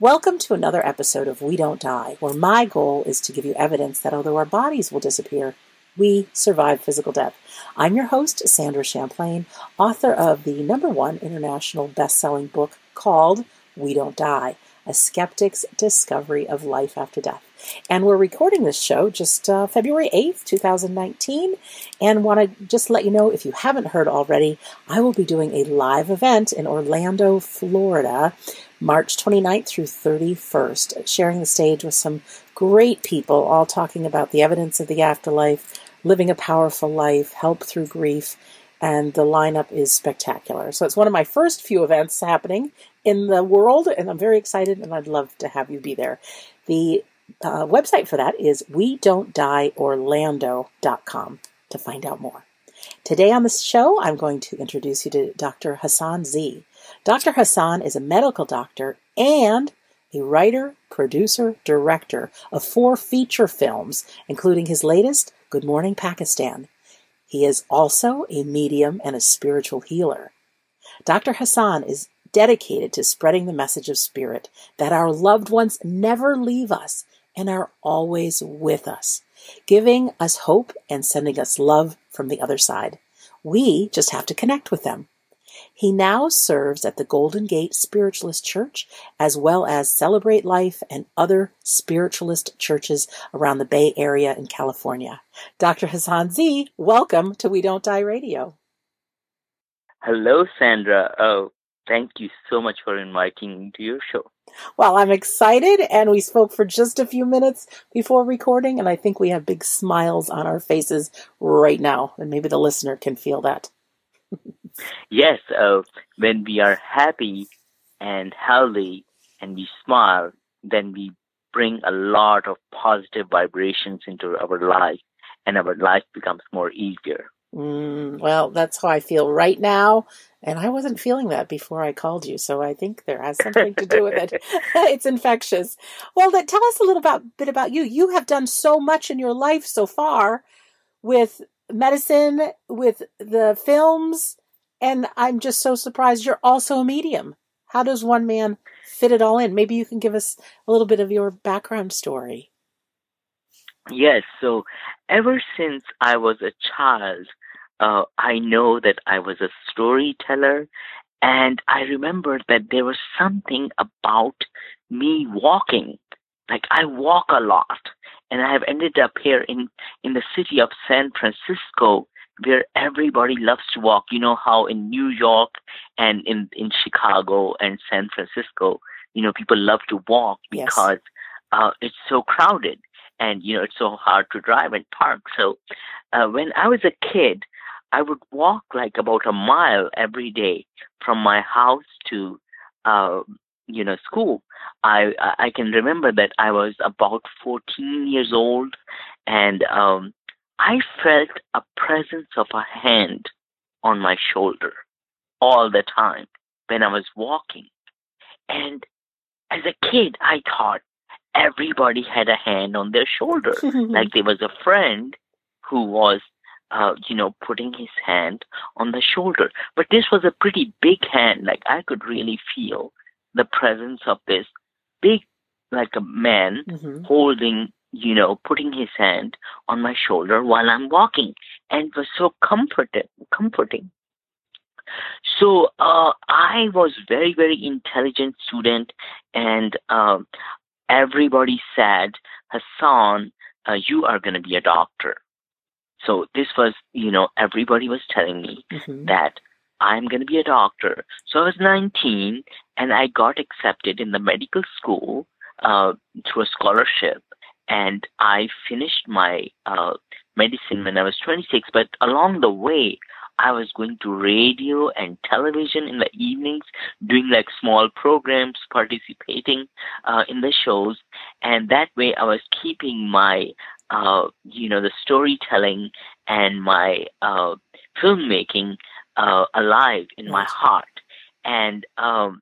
Welcome to another episode of We Don't Die, where my goal is to give you evidence that although our bodies will disappear, we survive physical death. I'm your host, Sandra Champlain, author of the number one international best selling book called We Don't Die A Skeptic's Discovery of Life After Death. And we're recording this show just uh, February 8th, 2019. And want to just let you know if you haven't heard already, I will be doing a live event in Orlando, Florida, March 29th through 31st, sharing the stage with some great people, all talking about the evidence of the afterlife, living a powerful life, help through grief, and the lineup is spectacular. So it's one of my first few events happening in the world, and I'm very excited, and I'd love to have you be there. The uh, website for that is we don't die orlando.com to find out more. Today on the show, I'm going to introduce you to Dr. Hassan Zee. Dr. Hassan is a medical doctor and a writer, producer, director of four feature films, including his latest, Good Morning Pakistan. He is also a medium and a spiritual healer. Dr. Hassan is dedicated to spreading the message of spirit that our loved ones never leave us and are always with us, giving us hope and sending us love from the other side. We just have to connect with them. He now serves at the Golden Gate Spiritualist Church, as well as Celebrate Life and other spiritualist churches around the Bay Area in California. Dr. Hassan Zee, welcome to We Don't Die Radio. Hello, Sandra. Oh, thank you so much for inviting me to your show. Well, I'm excited, and we spoke for just a few minutes before recording, and I think we have big smiles on our faces right now, and maybe the listener can feel that. yes, uh, when we are happy and healthy and we smile, then we bring a lot of positive vibrations into our life, and our life becomes more easier. Mm, well, that's how I feel right now. And I wasn't feeling that before I called you. So I think there has something to do with it. it's infectious. Well, that, tell us a little about, bit about you. You have done so much in your life so far with medicine, with the films. And I'm just so surprised you're also a medium. How does one man fit it all in? Maybe you can give us a little bit of your background story. Yes. So ever since I was a child, uh, I know that I was a storyteller, and I remember that there was something about me walking. Like I walk a lot, and I have ended up here in in the city of San Francisco, where everybody loves to walk. You know how in New York and in in Chicago and San Francisco, you know people love to walk because yes. uh, it's so crowded and you know it's so hard to drive and park. So uh, when I was a kid, I would walk like about a mile every day from my house to, uh, you know, school. I I can remember that I was about 14 years old, and um, I felt a presence of a hand on my shoulder all the time when I was walking. And as a kid, I thought everybody had a hand on their shoulder, like there was a friend who was uh, you know, putting his hand on the shoulder. But this was a pretty big hand. Like I could really feel the presence of this big, like a man mm-hmm. holding, you know, putting his hand on my shoulder while I'm walking, and was so comforted, comforting. So uh, I was very, very intelligent student, and uh, everybody said, Hassan, uh, you are going to be a doctor. So this was, you know, everybody was telling me mm-hmm. that I'm going to be a doctor. So I was 19 and I got accepted in the medical school uh, through a scholarship. And I finished my uh, medicine when I was 26. But along the way, I was going to radio and television in the evenings, doing like small programs, participating uh, in the shows. And that way I was keeping my uh, you know, the storytelling and my uh, filmmaking uh, alive in my heart. And um,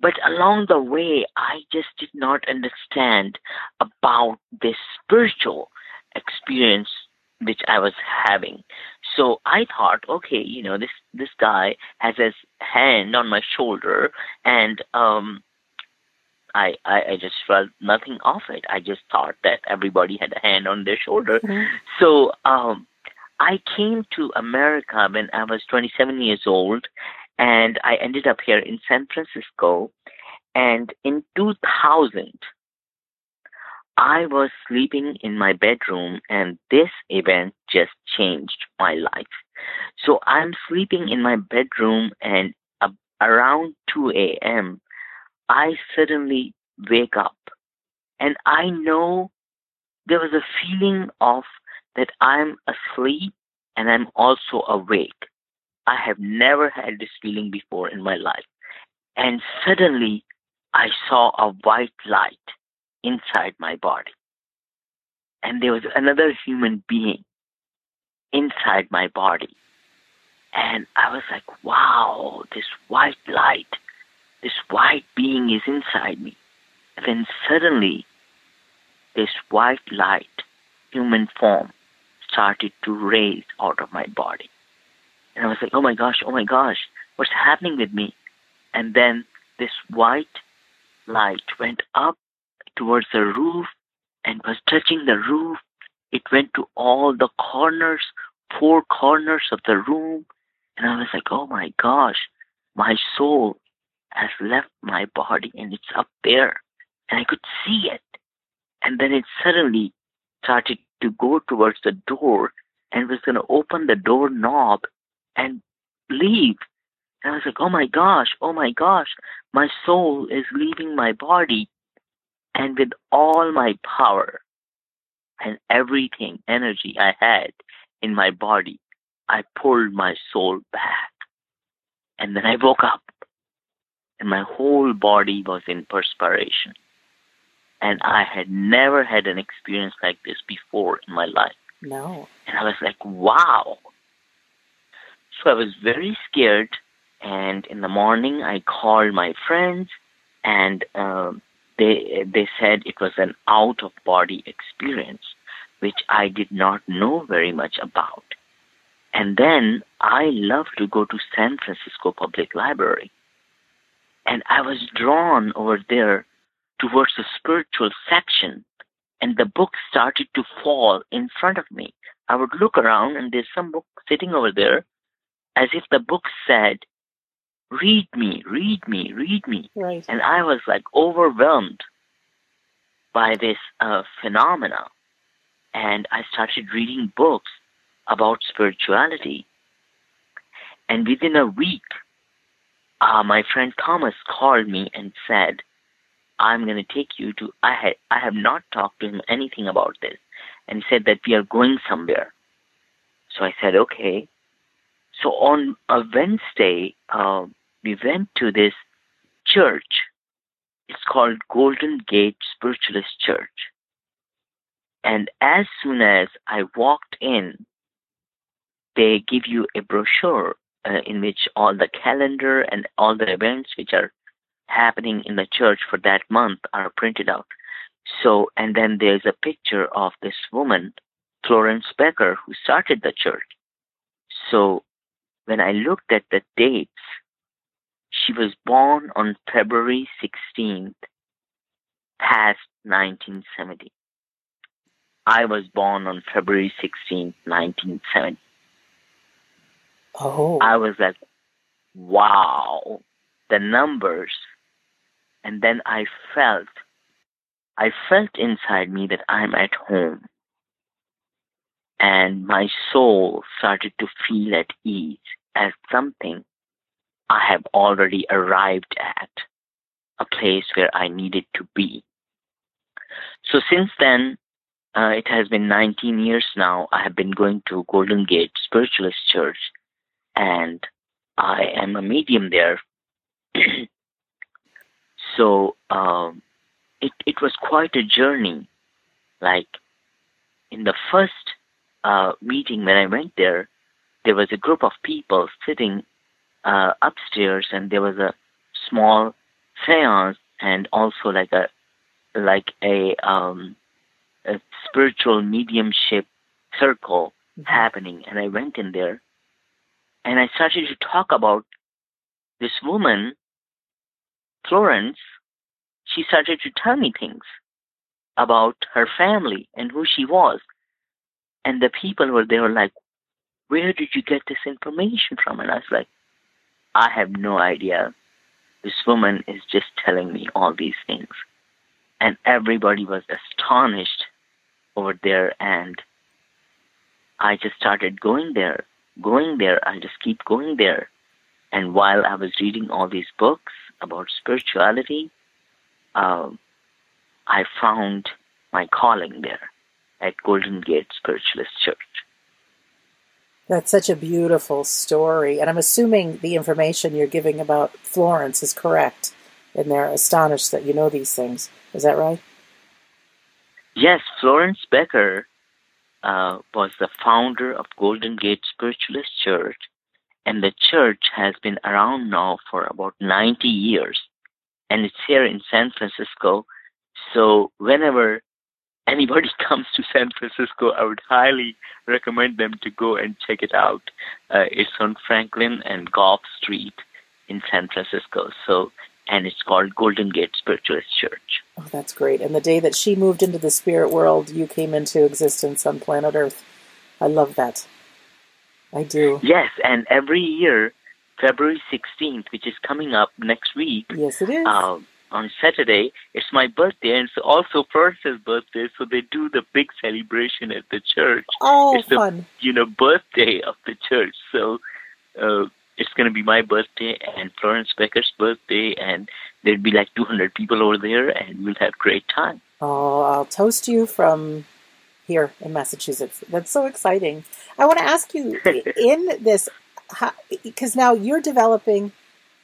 but along the way, I just did not understand about this spiritual experience which I was having. So I thought, okay, you know, this this guy has his hand on my shoulder, and um, I, I, I just felt nothing of it. I just thought that everybody had a hand on their shoulder. Mm-hmm. So um, I came to America when I was 27 years old, and I ended up here in San Francisco. And in 2000, I was sleeping in my bedroom, and this event just changed my life. So I'm sleeping in my bedroom, and uh, around 2 a.m., I suddenly wake up, and I know there was a feeling of that I'm asleep and I'm also awake. I have never had this feeling before in my life. And suddenly I saw a white light inside my body. And there was another human being inside my body. And I was like, wow, this white light, this white being is inside me. And then suddenly, this white light, human form, started to raise out of my body. And I was like, oh my gosh, oh my gosh, what's happening with me? And then this white light went up towards the roof and was touching the roof. It went to all the corners, four corners of the room. And I was like, oh my gosh, my soul has left my body and it's up there. And I could see it. And then it suddenly started to go towards the door and was going to open the door knob and leave. And I was like, oh my gosh, oh my gosh, my soul is leaving my body. And with all my power and everything, energy I had in my body, I pulled my soul back. And then I woke up, and my whole body was in perspiration. And I had never had an experience like this before in my life. No. And I was like, wow. So I was very scared. And in the morning, I called my friends, and um, they they said it was an out of body experience, which I did not know very much about. And then I love to go to San Francisco Public Library, and I was drawn over there towards the spiritual section, and the book started to fall in front of me. I would look around, and there's some book sitting over there, as if the book said, Read me, read me, read me. Right. And I was like overwhelmed by this uh, phenomena. And I started reading books about spirituality. And within a week, uh, my friend Thomas called me and said, I'm going to take you to. I had I have not talked to him anything about this, and he said that we are going somewhere. So I said okay. So on a Wednesday, uh, we went to this church. It's called Golden Gate Spiritualist Church. And as soon as I walked in, they give you a brochure uh, in which all the calendar and all the events which are happening in the church for that month are printed out. So, and then there's a picture of this woman, Florence Becker, who started the church. So, when I looked at the dates, she was born on February 16th, past 1970. I was born on February 16th, 1970. Oh. I was like, wow, the numbers and then I felt, I felt inside me that I'm at home. And my soul started to feel at ease as something I have already arrived at, a place where I needed to be. So since then, uh, it has been 19 years now. I have been going to Golden Gate Spiritualist Church, and I am a medium there. So um, it it was quite a journey. Like in the first uh, meeting when I went there, there was a group of people sitting uh, upstairs, and there was a small séance and also like a like a um, a spiritual mediumship circle mm-hmm. happening. And I went in there, and I started to talk about this woman Florence, she started to tell me things about her family and who she was. And the people were they were like, Where did you get this information from? And I was like, I have no idea. This woman is just telling me all these things. And everybody was astonished over there and I just started going there, going there. I just keep going there. And while I was reading all these books about spirituality, um, I found my calling there at Golden Gate Spiritualist Church. That's such a beautiful story. And I'm assuming the information you're giving about Florence is correct. And they're astonished that you know these things. Is that right? Yes, Florence Becker uh, was the founder of Golden Gate Spiritualist Church. And the church has been around now for about 90 years. And it's here in San Francisco. So whenever anybody comes to San Francisco, I would highly recommend them to go and check it out. Uh, it's on Franklin and Gough Street in San Francisco. So, and it's called Golden Gate Spiritualist Church. Oh, that's great. And the day that she moved into the spirit world, you came into existence on planet Earth. I love that. I do. Yes, and every year, February 16th, which is coming up next week. Yes, it is. Uh, on Saturday, it's my birthday, and it's also Florence's birthday, so they do the big celebration at the church. Oh, it's the, fun! You know, birthday of the church. So uh, it's going to be my birthday and Florence Becker's birthday, and there'd be like 200 people over there, and we'll have great time. Oh, I'll toast you from here in Massachusetts. That's so exciting. I want to ask you in this, because now you're developing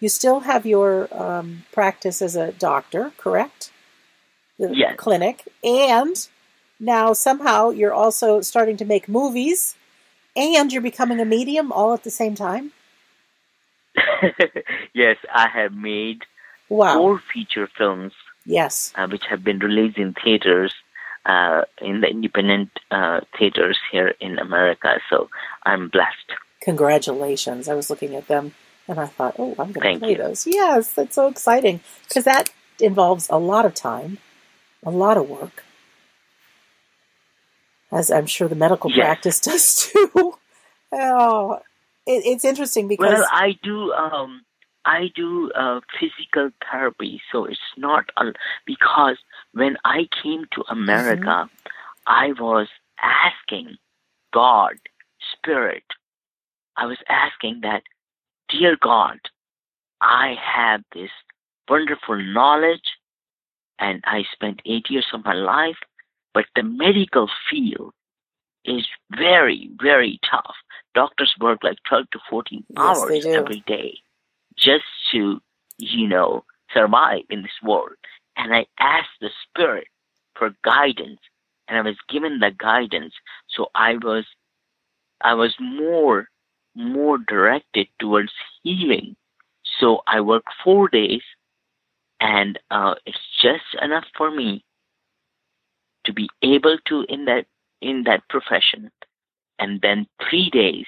you still have your um, practice as a doctor, correct? The yes. clinic. And now somehow you're also starting to make movies and you're becoming a medium all at the same time? yes, I have made wow. four feature films. Yes. Uh, which have been released in theaters, uh, in the independent uh, theaters here in America. So I'm blessed. Congratulations. I was looking at them and I thought, oh, I'm going to play you. those. Yes, that's so exciting because that involves a lot of time, a lot of work, as I'm sure the medical yes. practice does too. oh, it, it's interesting because well, I do. Um, I do uh, physical therapy, so it's not because when I came to America, mm-hmm. I was asking God, Spirit, I was asking that Dear God, I have this wonderful knowledge and I spent eight years of my life, but the medical field is very, very tough. Doctors work like 12 to 14 yes, hours every day just to, you know, survive in this world. And I asked the Spirit for guidance, and I was given the guidance. So I was, I was more more directed towards healing. So I work four days, and uh, it's just enough for me to be able to in that in that profession. And then three days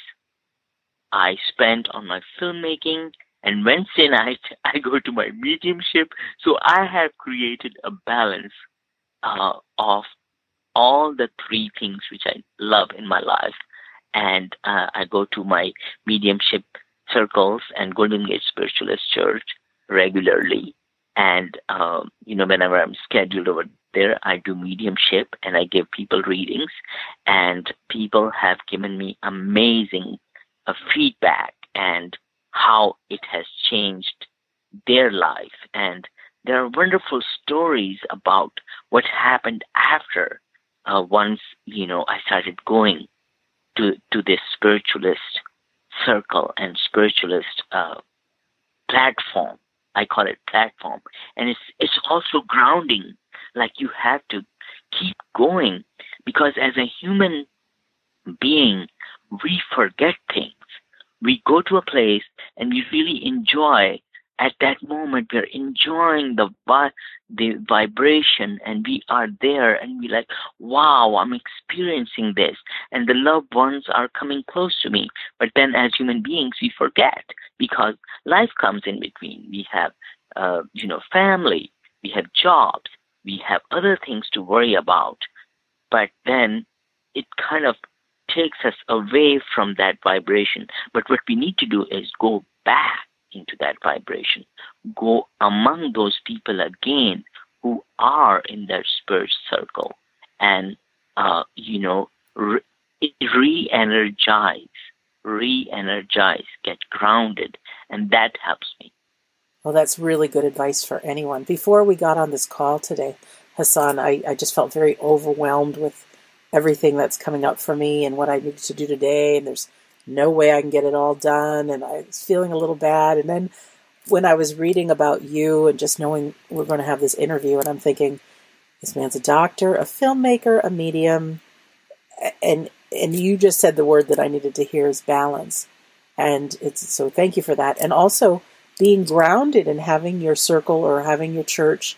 I spend on my filmmaking, and Wednesday night I go to my mediumship. So I have created a balance uh, of all the three things which I love in my life and uh, I go to my mediumship circles and Golden Gate Spiritualist Church regularly. And um, you know, whenever I'm scheduled over there, I do mediumship and I give people readings. And people have given me amazing uh, feedback and how it has changed their life. And there are wonderful stories about what happened after uh, once you know I started going to to this spiritualist circle and spiritualist uh, platform. I call it platform, and it's it's also grounding. Like you have to keep going because as a human being, we forget things. We go to a place and we really enjoy at that moment we're enjoying the vi- the vibration and we are there and we like wow i'm experiencing this and the loved ones are coming close to me. But then as human beings we forget because life comes in between. We have uh, you know family we have jobs, we have other things to worry about, but then it kind of takes us away from that vibration. But what we need to do is go back into that vibration, go among those people again who are in that spirit circle, and uh, you know, re energize, re energize, get grounded, and that helps me. Well, that's really good advice for anyone. Before we got on this call today, Hassan, I, I just felt very overwhelmed with everything that's coming up for me and what I needed to do today, and there's no way I can get it all done, and I was feeling a little bad. And then when I was reading about you and just knowing we're going to have this interview, and I'm thinking, this man's a doctor, a filmmaker, a medium, and and you just said the word that I needed to hear is balance, and it's so thank you for that, and also being grounded and having your circle or having your church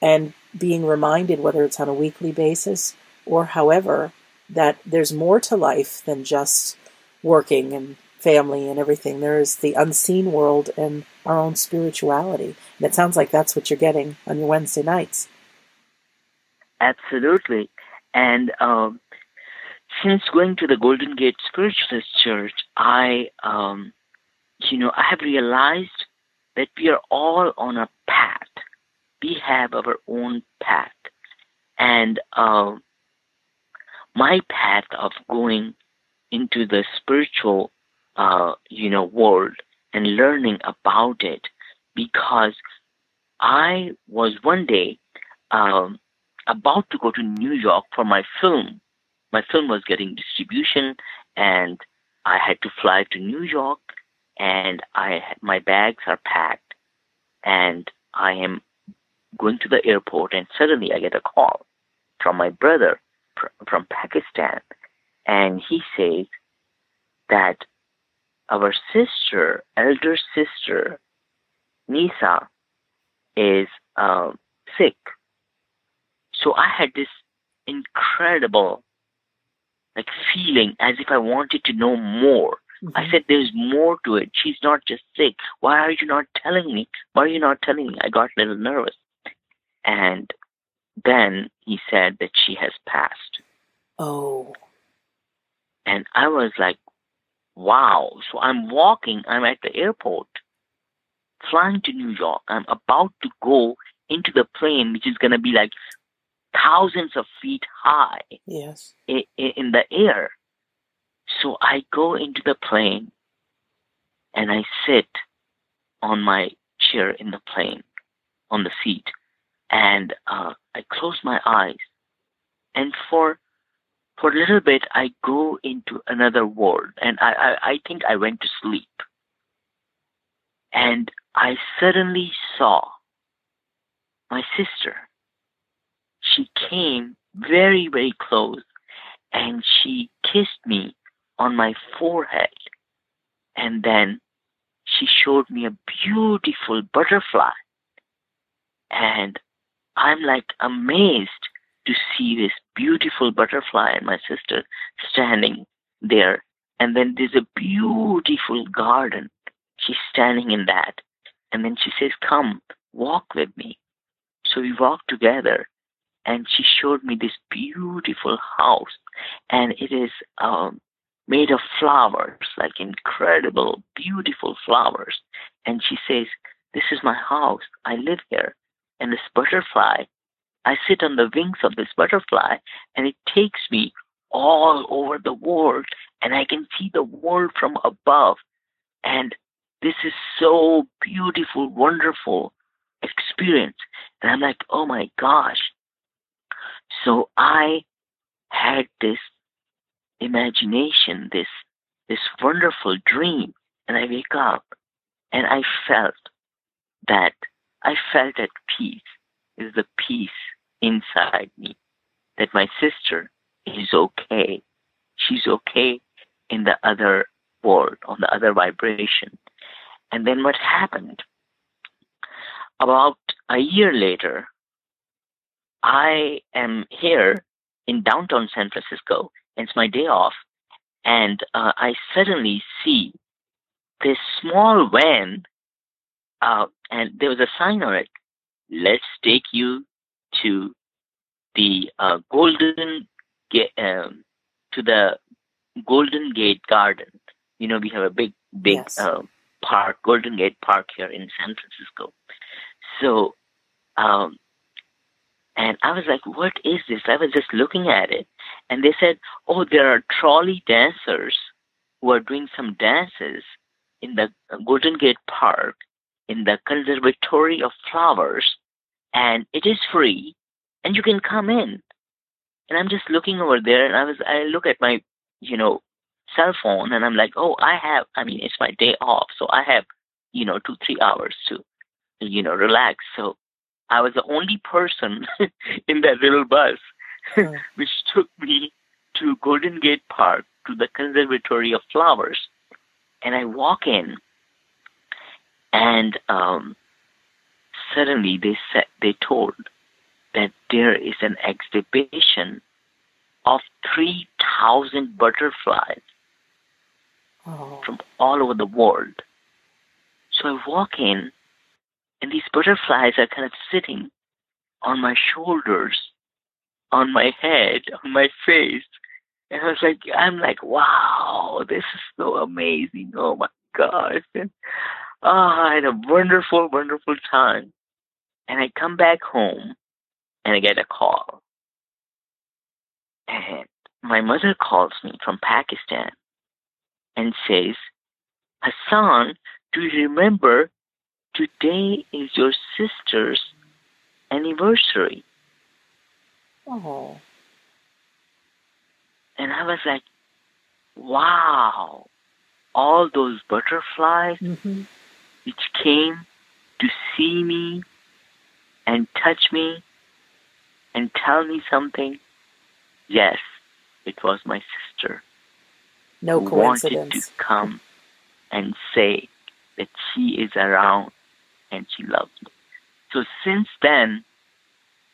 and being reminded, whether it's on a weekly basis or however, that there's more to life than just working and family and everything. There is the unseen world and our own spirituality. And it sounds like that's what you're getting on your Wednesday nights. Absolutely. And um, since going to the Golden Gate Spiritualist Church, I, um, you know, I have realized that we are all on a path. We have our own path. And uh, my path of going into the spiritual, uh, you know, world and learning about it because I was one day um, about to go to New York for my film. My film was getting distribution, and I had to fly to New York and I my bags are packed, and I am going to the airport, and suddenly I get a call from my brother pr- from Pakistan, and he said that our sister, elder sister, Nisa, is uh, sick. So I had this incredible like feeling as if I wanted to know more Mm-hmm. I said, There's more to it. She's not just sick. Why are you not telling me? Why are you not telling me? I got a little nervous. And then he said that she has passed. Oh. And I was like, wow. So I'm walking, I'm at the airport, flying to New York. I'm about to go into the plane, which is going to be like thousands of feet high. Yes. In, in the air. So I go into the plane and I sit on my chair in the plane, on the seat, and uh, I close my eyes. And for for a little bit, I go into another world, and I, I, I think I went to sleep. And I suddenly saw my sister. She came very, very close, and she kissed me on my forehead. And then she showed me a beautiful butterfly. And I'm like amazed to see this beautiful butterfly and my sister standing there. And then there's a beautiful garden. She's standing in that. And then she says, Come, walk with me. So we walked together and she showed me this beautiful house. And it is um, made of flowers, like incredible, beautiful flowers. And she says, This is my house. I live here. And this butterfly, I sit on the wings of this butterfly, and it takes me all over the world, and I can see the world from above. And this is so beautiful, wonderful experience. And I'm like, oh my gosh. So I had this imagination, this this wonderful dream, and I wake up and I felt that I felt at peace. Is the peace inside me that my sister is okay. She's okay in the other world, on the other vibration. And then what happened? About a year later, I am here in downtown San Francisco it's my day off, and uh, I suddenly see this small van, uh, and there was a sign on it let's take you to the uh, Golden Gate, um, to the Golden Gate Garden. You know, we have a big, big Yes. uh, park, Golden Gate Park here in San Francisco. So, um, and I was like, what is this? I was just looking at it. And they said, oh, there are trolley dancers who are doing some dances in the Golden Gate Park in the Conservatory of Flowers. And it is free and you can come in. And I'm just looking over there and I was, I look at my, you know, cell phone and I'm like, oh, I have, I mean, it's my day off. So I have, you know, two, three hours to, you know, relax. So I was the only person in that little bus, which took me to Golden Gate Park to the Conservatory of Flowers. And I walk in, and um, suddenly they said they told that there is an exhibition of three thousand butterflies Oh, from all over the world. So I walk in, and these butterflies are kind of sitting on my shoulders, on my head, on my face. And I was like, I'm like, wow, this is so amazing. Oh my gosh. And oh, I had a wonderful, wonderful time. And I come back home and I get a call. And my mother calls me from Pakistan and says, Hassan, do you remember today is your sister's anniversary? oh, And I was like, wow, all those butterflies hmm which came to see me and touch me and tell me something. Yes, it was my sister. no who wanted to come and say that she is around and she loves me. So since then,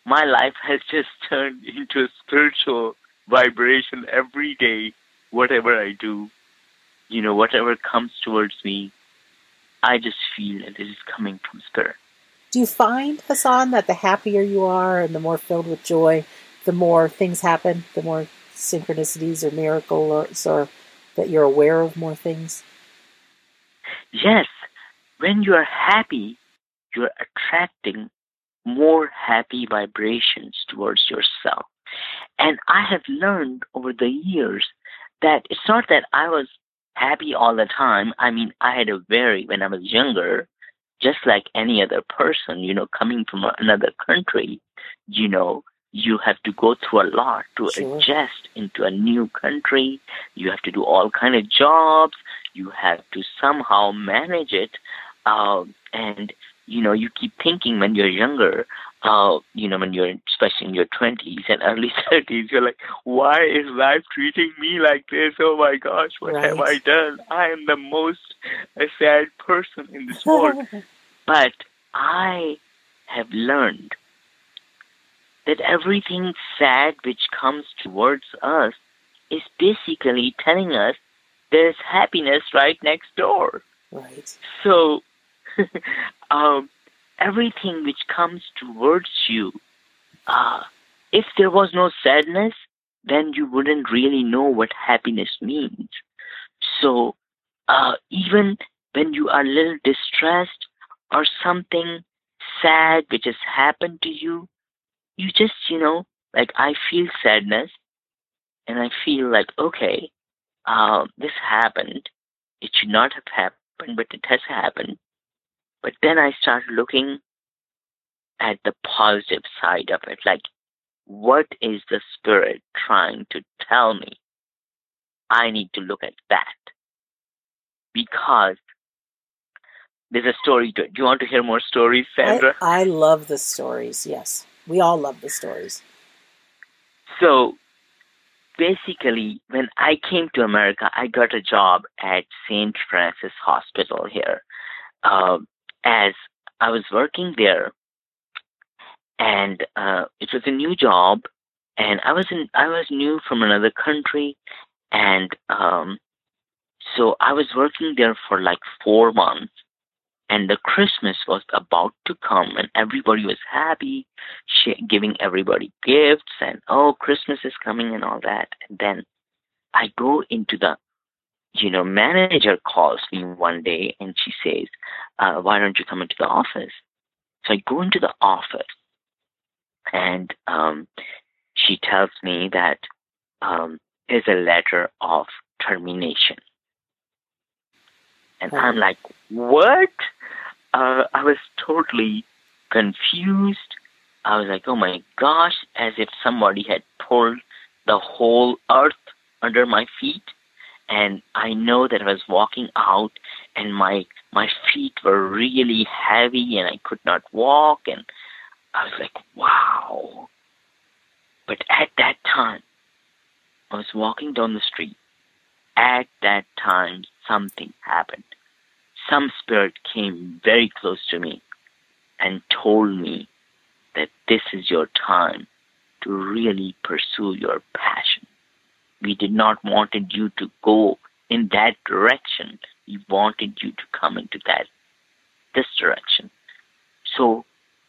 my life has just turned into a spiritual vibration every day, whatever I do, you know, whatever comes towards me, I just feel that it is coming from spirit. Do you find, Hassan, that the happier you are and the more filled with joy, the more things happen, the more synchronicities or miracles, or that you're aware of more things? Yes, when you are happy, you're attracting more happy vibrations towards yourself. And I have learned over the years that it's not that I was happy all the time. I mean, I had a very, when I was younger, just like any other person, you know, coming from another country, you know, you have to go through a lot to Sure. adjust into a new country. You have to do all kind of jobs. You have to somehow manage it. Uh, and, you know, you keep thinking when you're younger, uh, you know, when you're especially in your 20s and early 30s, you're like, why is life treating me like this? Oh my gosh, what have I done? I am the most sad person in this world. But I have learned that everything sad which comes towards us is basically telling us there's happiness right next door. right. So, um, everything which comes towards you, uh, if there was no sadness, then you wouldn't really know what happiness means. So, uh, even when you are a little distressed or something sad which has happened to you, you just, you know, like I feel sadness and I feel like, okay, uh, this happened. It should not have happened, but it has happened. But then I start looking at the positive side of it. Like, what is the spirit trying to tell me? I need to look at that. Because there's a story to it. Do you want to hear more stories, Sandra? I, I love the stories. Yes, we all love the stories. So basically, when I came to America, I got a job at St. Francis Hospital here. Um, as I was working there, and uh, it was a new job, and I was in I was new from another country, and um, so I was working there for like four months, and the Christmas was about to come, and everybody was happy, giving everybody gifts, and oh, Christmas is coming, and all that. And then I go into the, you know, manager calls me one day, and she says, uh, "Why don't you come into the office?" So I go into the office, and um, she tells me that um, there's a letter of termination. And I'm like, what? Uh, I was totally confused. I was like, oh my gosh, as if somebody had pulled the whole earth under my feet. And I know that I was walking out and my my feet were really heavy and I could not walk and I was like, wow. But at that time, I was walking down the street. At that time, something happened. Some spirit came very close to me and told me that this is your time to really pursue your passion. We did not wanted you to go in that direction. We wanted you to come into that this direction. So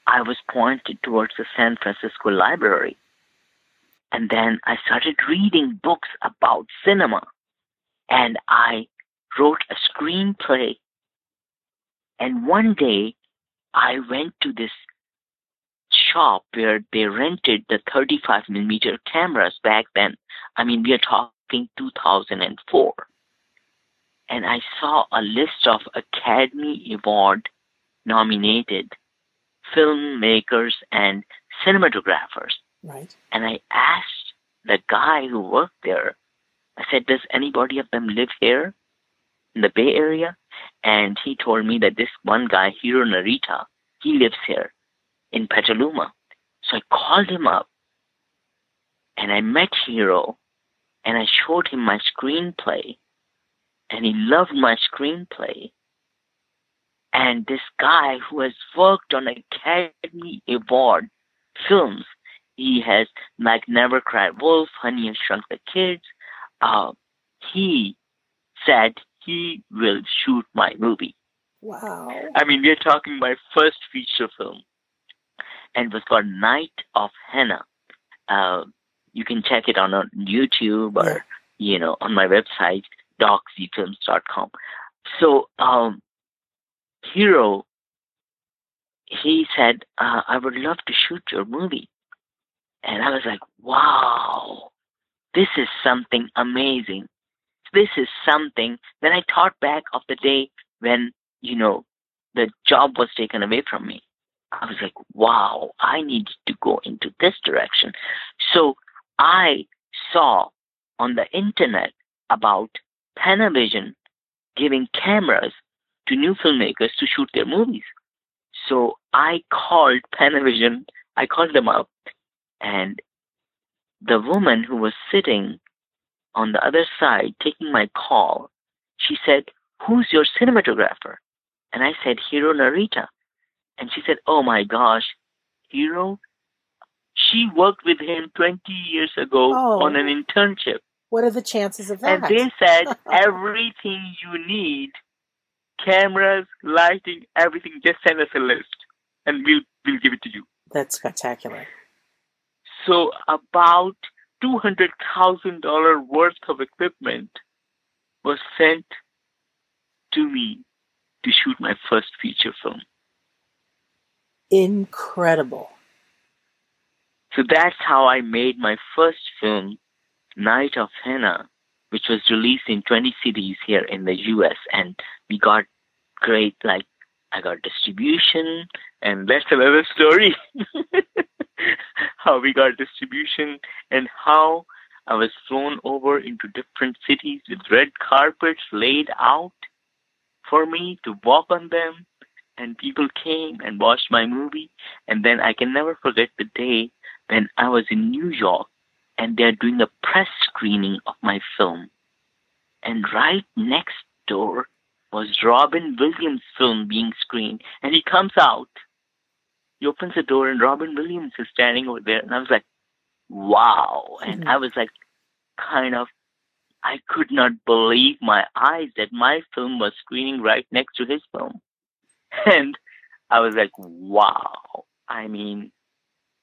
I was pointed towards the San Francisco Library. And then I started reading books about cinema. And I wrote a screenplay. And one day I went to this shop where they rented the 35 millimeter cameras back then. I mean, we are talking 2004. And I saw a list of Academy Award nominated filmmakers and cinematographers. Right. And I asked the guy who worked there, I said, Does anybody of them live here in the Bay Area? And he told me that this one guy, Hiro Narita, he lives here in Petaluma. So I called him up and I met Hiro and I showed him my screenplay and he loved my screenplay. And this guy who has worked on Academy Award films, he has like Never Cry Wolf, Honey I Shrunk the Kids. Uh, he said he will shoot my movie. Wow. I mean, we're talking my first feature film. And it was called Night of Henna. Uh, you can check it on, on YouTube or, yeah. you know, on my website, doczeefilms.com. So, um, Hiro, he said, uh, I would love to shoot your movie. And I was like, wow, this is something amazing. This is something. Then I thought back of the day when, you know, the job was taken away from me. I was like, wow, I need to go into this direction. So I saw on the internet about Panavision giving cameras to new filmmakers to shoot their movies. So I called Panavision, I called them up, and the woman who was sitting on the other side taking my call, she said, Who's your cinematographer? And I said, Hiro Narita. And she said, Oh my gosh, Hiro? She worked with him 20 years ago oh. on an internship. What are the chances of that? And they said, Everything you need cameras, lighting, everything. Just send us a list, and we'll we'll give it to you. That's spectacular. So about two hundred thousand dollar worth of equipment was sent to me to shoot my first feature film. Incredible. So that's how I made my first film, Night of Henna, which was released in 20 cities here in the US. And we got great, like, I got distribution, and that's another story. how we got distribution and how I was flown over into different cities with red carpets laid out for me to walk on them. And people came and watched my movie. And then I can never forget the day when I was in New York and they're doing a press screening of my film. And right next door was Robin Williams' film being screened. And he comes out, he opens the door, and Robin Williams is standing over there. And I was like, wow. And mm-hmm. I was like, kind of, I could not believe my eyes that my film was screening right next to his film. And I was like, wow. I mean,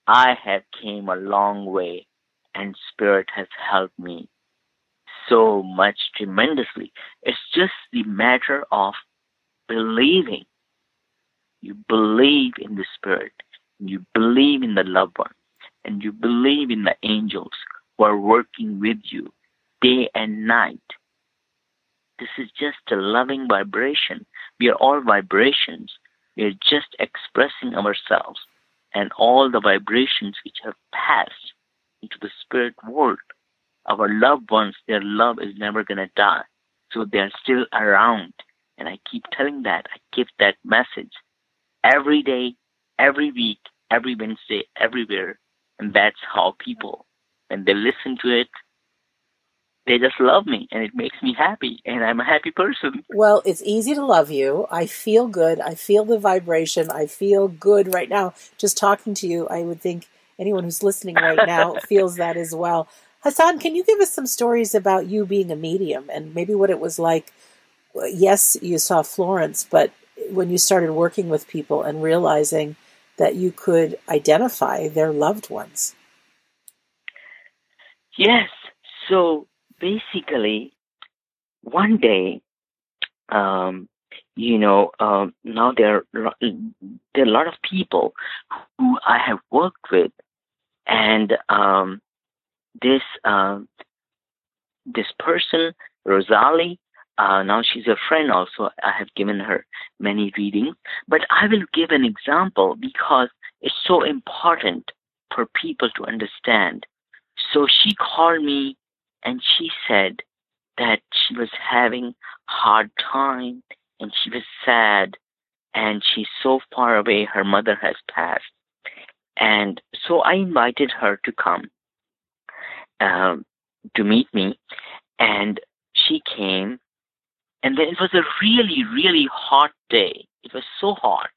I have came a long way and spirit has helped me so much tremendously. It's just the matter of believing. You believe in the spirit. You believe in the loved one. And you believe in the angels who are working with you day and night. This is just a loving vibration. We are all vibrations. We are just expressing ourselves and all the vibrations which have passed into the spirit world. Our loved ones, their love is never going to die. So they are still around. And I keep telling that. I give that message every day, every week, every Wednesday, everywhere. And that's how people, when they listen to it, they just love me and it makes me happy and I'm a happy person. Well, it's easy to love you. I feel good. I feel the vibration. I feel good right now. Just talking to you, I would think anyone who's listening right now feels that as well. Hassan, can you give us some stories about you being a medium and maybe what it was like? Yes, you saw Florence, but when you started working with people and realizing that you could identify their loved ones. Yes. So basically, one day, um, you know, um, now there are, there are a lot of people who I have worked with, and um, this uh, this person, Rosalie, uh, now she's a friend also. I have given her many readings, but I will give an example because it's so important for people to understand. So she called me and she said that she was having hard time and she was sad. And she's so far away her mother has passed. And so i invited her to come um, to meet me. And she came. And then it was a really really hot day. It was so hot.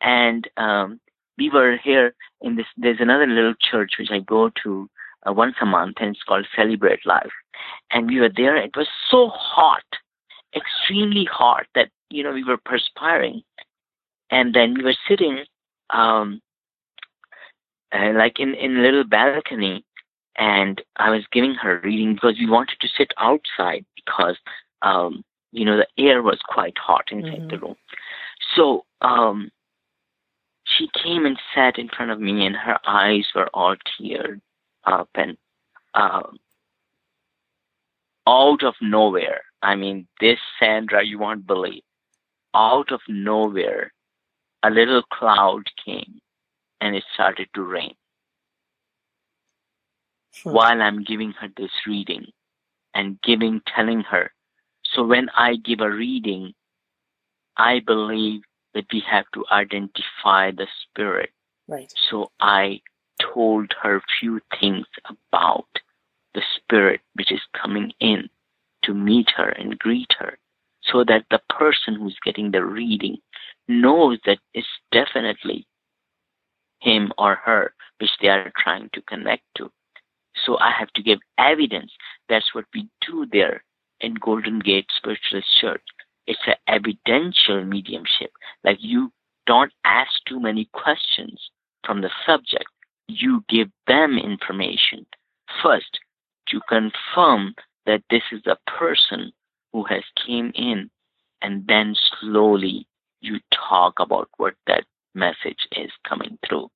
And um, we were here in this there's another little church which i go to uh, once a month, and it's called Celebrate Life. And we were there. It was so hot, extremely hot that you know we were perspiring, and then we were sitting, um, uh, like in in a little balcony, and I was giving her reading because we wanted to sit outside because um, you know the air was quite hot inside mm-hmm. the room. So um, she came and sat in front of me, and her eyes were all teared up and um, out of nowhere. I mean, this Sandra, you won't believe. Out of nowhere, a little cloud came and it started to rain. Hmm. While I'm giving her this reading and giving, telling her. So when I give a reading, I believe that we have to identify the spirit. Right. So I told her few things about the spirit which is coming in to meet her and greet her so that the person who's getting the reading knows that it's definitely him or her which they are trying to connect to. So I have to give evidence. That's what we do there in Golden Gate Spiritualist Church. It's an evidential mediumship. Like you don't ask too many questions from the subject you give them information. First to confirm that this is a person who has came in and then slowly you talk about what that message is coming through.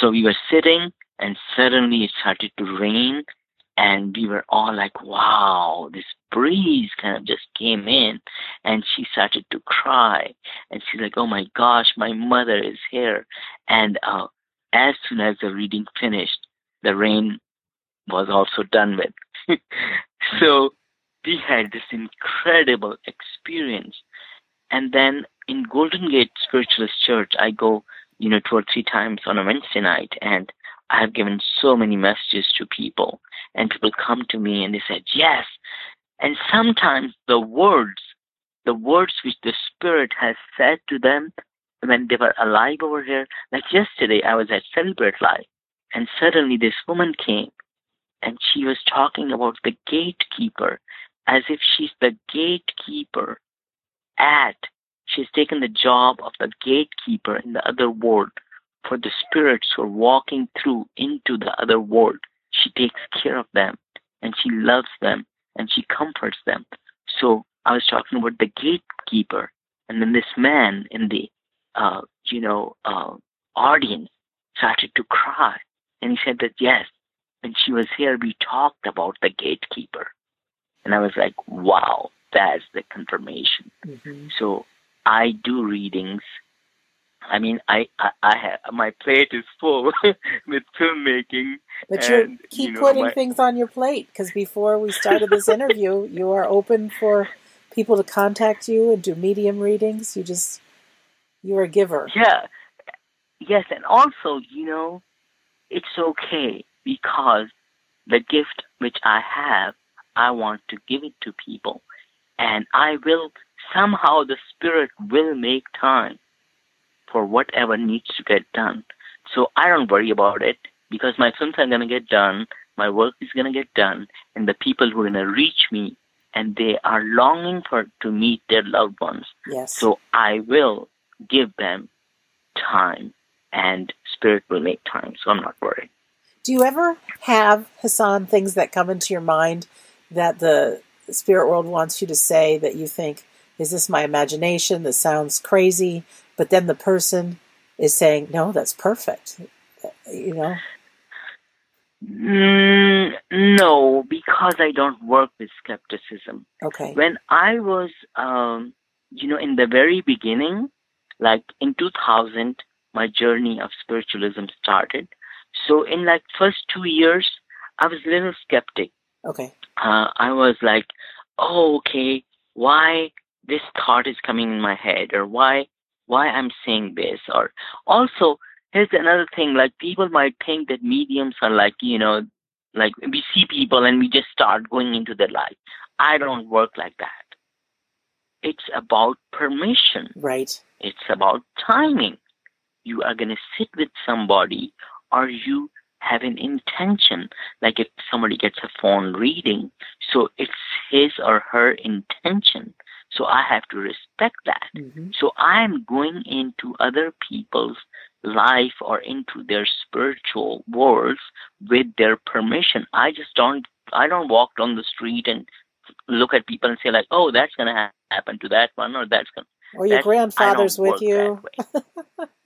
So we were sitting and suddenly it started to rain and we were all like wow this breeze kind of just came in and she started to cry and she's like oh my gosh my mother is here and uh, as soon as the reading finished, the rain was also done with. so we had this incredible experience. And then in Golden Gate Spiritualist Church, I go, you know, two or three times on a Wednesday night, and I have given so many messages to people, and people come to me and they said, yes. And sometimes the words, the words which the Spirit has said to them, when they were alive over here. Like yesterday, I was at Celebrate Life, and suddenly this woman came, and she was talking about the gatekeeper, as if she's the gatekeeper at. She's taken the job of the gatekeeper in the other world for the spirits who are walking through into the other world. She takes care of them and she loves them and she comforts them. So I was talking about the gatekeeper, and then this man in the, uh, you know, uh, audience started to cry, and he said that yes, when she was here, we talked about the gatekeeper, and I was like, wow, that's the confirmation. Mm-hmm. So I do readings. I mean, I, I, I have my plate is full with filmmaking. But you keep you know, putting my, things on your plate because before we started this interview, you are open for people to contact you and do medium readings. You just you're a giver. Yeah. Yes, and also, you know, it's okay because the gift which I have, I want to give it to people. And I will somehow the spirit will make time for whatever needs to get done. So I don't worry about it because my films are going to get done, my work is going to get done, and the people who are going to reach me and they are longing for to meet their loved ones. Yes. So I will give them time and spirit will make time. So I'm not worried. Do you ever have Hassan things that come into your mind that the spirit world wants you to say that you think is this my imagination? This sounds crazy, but then the person is saying, "No, that's perfect." You know. Mm, no, because I don't work with skepticism. Okay. When I was, um, you know, in the very beginning, like in 2000, my journey of spiritualism started. So in like first two years, I was a little skeptic. Okay. Uh, I was like, oh, okay, why this thought is coming in my head, or why why I'm saying this, or also here's another thing like people might think that mediums are like you know like we see people and we just start going into their life i don't work like that it's about permission right it's about timing you are going to sit with somebody or you have an intention like if somebody gets a phone reading so it's his or her intention so i have to respect that mm-hmm. so i'm going into other people's life or into their spiritual worlds with their permission. I just don't I don't walk down the street and look at people and say like, "Oh, that's going to happen to that one or that's going to Or your grandfather's with you.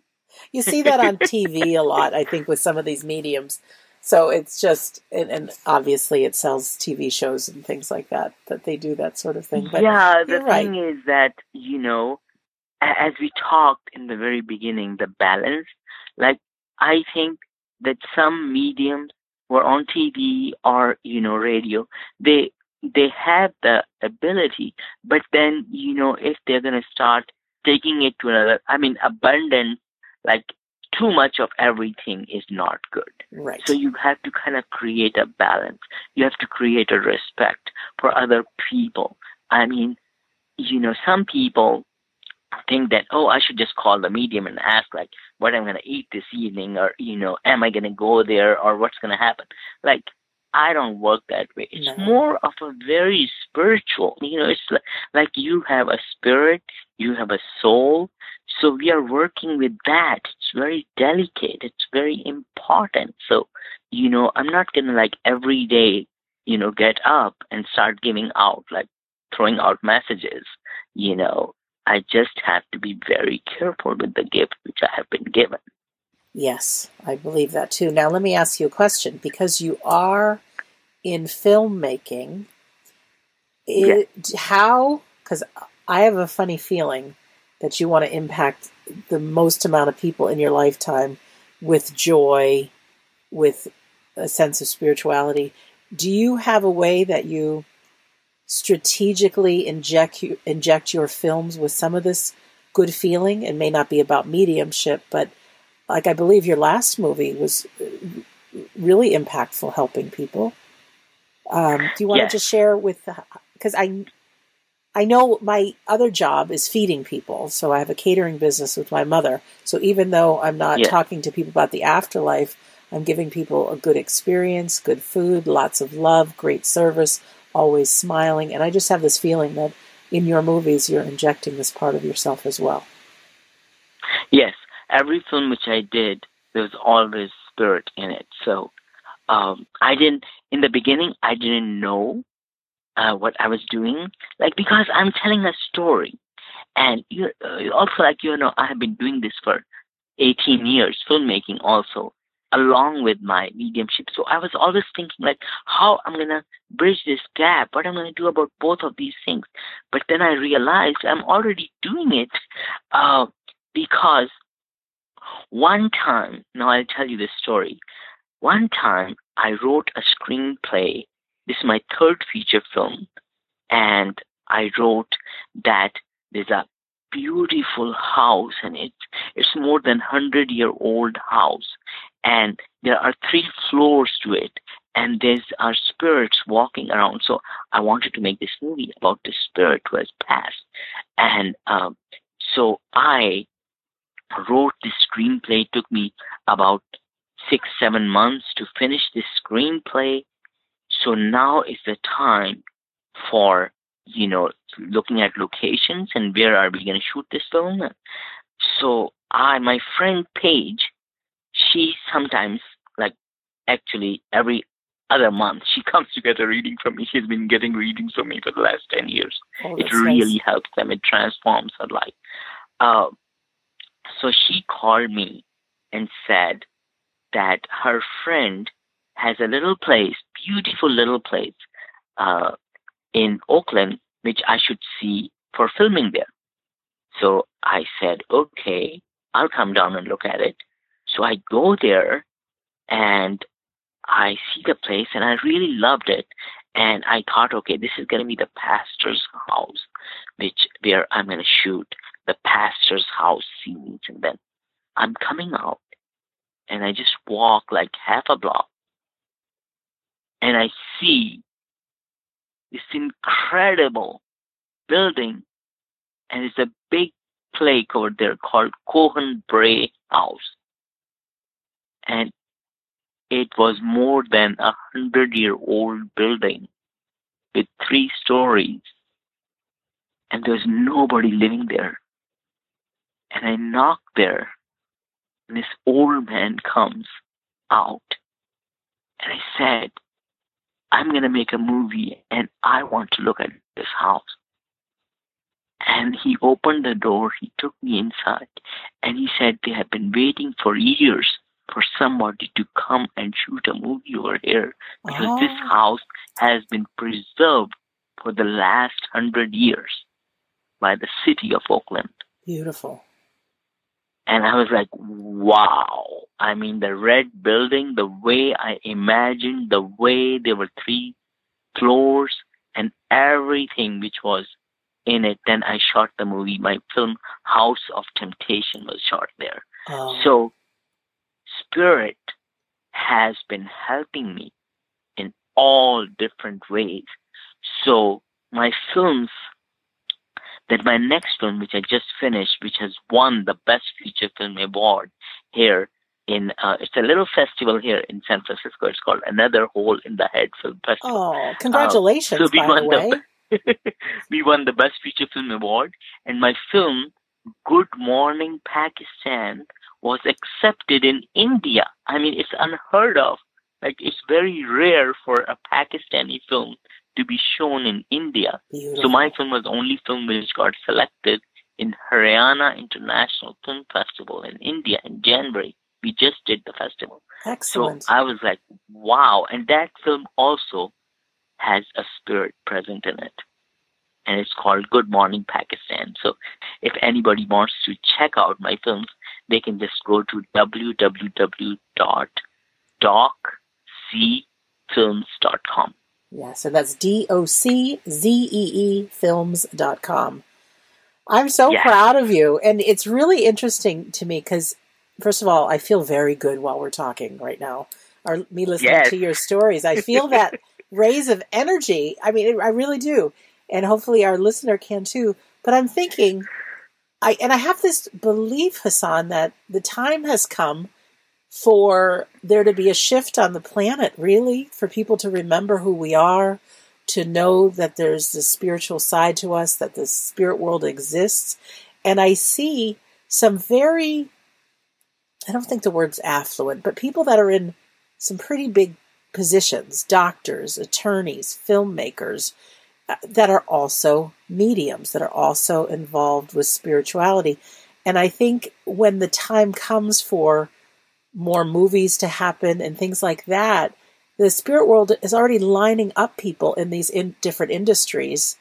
you see that on TV a lot, I think with some of these mediums. So it's just, and, and, obviously it sells TV shows and things like that that they do that sort of thing. But yeah, the thing is that you know as we talked in the very beginning, the balance, like I think that some mediums were on TV or, you know, radio, they they have the ability, but then, you know, if they're gonna start taking it to another I mean abundance, like too much of everything is not good. Right. So you have to kind of create a balance. You have to create a respect for other people. I mean, you know, some people think that oh i should just call the medium and ask like what i'm going to eat this evening or you know am i going to go there or what's going to happen like i don't work that way. It's no. more of a very spiritual you know it's like, like you have a spirit you have a soul so we are working with that. It's very delicate. It's very important. So you know i'm not going to like every day you know get up and start giving out like throwing out messages you know. I just have to be very careful with the gift which I have been given. Yes, I believe that too. Now, let me ask you a question because you are in filmmaking. It, yeah. How, because I have a funny feeling that you want to impact the most amount of people in your lifetime with joy, with a sense of spirituality. Do you have a way that you strategically inject you, inject your films with some of this good feeling. It may not be about mediumship, but like I believe your last movie was uh, really impactful, helping people. Um, do you want yes. to just share with? Because I I know my other job is feeding people, so I have a catering business with my mother. So even though I'm not talking to people about the afterlife, I'm giving people a good experience, good food, lots of love, great service, always smiling. And I just have this feeling that in your movies you're injecting this part of yourself as well. Yes, every film which I did, there was always spirit in it. So um, I didn't in the beginning. I didn't know uh, what I was doing, like because I'm telling a story, and you uh, also like you know I have been doing this for 18 years, filmmaking also along with my mediumship. So I was always thinking like how I'm gonna bridge this gap, what I'm gonna do about both of these things. But then I realized I'm already doing it uh, because one time, now I'll tell you this story. One time I wrote a screenplay. This is my third feature film. And I wrote that there's a beautiful house and it it's more than 100 year old house and there are three floors to it and there's our spirits walking around so i wanted to make this movie about the spirit who has passed and um, so i wrote the screenplay. It took me about six, seven months to finish this screenplay. So now is the time for, you know, looking at locations and where are we going to shoot this film. So I, my friend Paige, she sometimes, like actually every other month, she comes to get a reading from me. She's been getting readings from me for the last 10 years. Oh, it really nice. helps them. It transforms her life. Uh, so she called me and said that her friend has a little place, beautiful little place uh, in Oakland, which I should see for filming there. So I said, okay, I'll come down and look at it. So I go there and I see the place and I really loved it. And I thought, okay, this is going to be the pastor's house, which where I'm going to shoot the pastor's house scenes. And then I'm coming out and I just walk like half a block and I see this incredible building and it's a big plaque over there called Cohen Bray House. And it was more than a hundred year old building with three stories and there's nobody living there. And I knock there, and this old man comes out. And I said, I'm going to make a movie, and I want to look at this house. And he opened the door, he took me inside, and he said they have been waiting for years for somebody to come and shoot a movie over here because oh. this house has been preserved for the last hundred years by the city of Oakland. Beautiful. And I was like, wow. I mean, the red building, the way I imagined, the way there were three floors and everything which was in it. Then I shot the movie. My film House of Temptation was shot there. Oh. So, Spirit has been helping me in all different ways. So, my films that my next film, which I just finished, which has won the Best Feature Film Award here in, uh, it's a little festival here in San Francisco. It's called Another Hole in the Head Film Festival. Oh, congratulations, uh, so we won the, the we won the Best Feature Film Award, and my film, Good Morning Pakistan, was accepted in India. I mean, it's unheard of. Like, it's very rare for a Pakistani film to be shown in India. Beautiful. So my film was the only film which got selected in Haryana International Film Festival in India in January. We just did the festival. Excellent. So I was like, wow. And that film also has a spirit present in it. And it's called Good Morning Pakistan. So if anybody wants to check out my films, they can just go to www.doczeefilms.com. Yeah, so that's D O C Z E E films.com. I'm so yeah. proud of you. And it's really interesting to me because, first of all, I feel very good while we're talking right now. Or me listening yes. to your stories. I feel that rays of energy. I mean, I really do. And hopefully our listener can too. But I'm thinking, I and I have this belief, Hassan, that the time has come for there to be a shift on the planet, really, for people to remember who we are, to know that there's this spiritual side to us, that the spirit world exists. And I see some very, I don't think the word's affluent, but people that are in some pretty big positions, doctors, attorneys, filmmakers, uh, that are also mediums, that are also involved with spirituality. And I think when the time comes for more movies to happen and things like that, the spirit world is already lining up people in these in different industries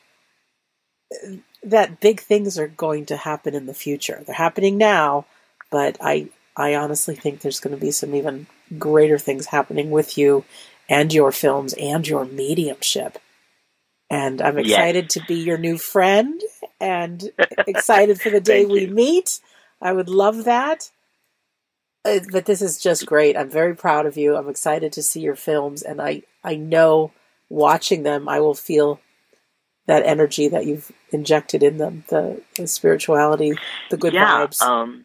that big things are going to happen in the future. They're happening now, but I I honestly think there's going to be some even greater things happening with you and your films and your mediumship. And I'm excited yes. to be your new friend and excited for the day we you. meet. I would love that. Uh, but this is just great. I'm very proud of you. I'm excited to see your films, and I I know watching them, I will feel that energy that you've injected in them, the, the spirituality, the good yeah, vibes. Um,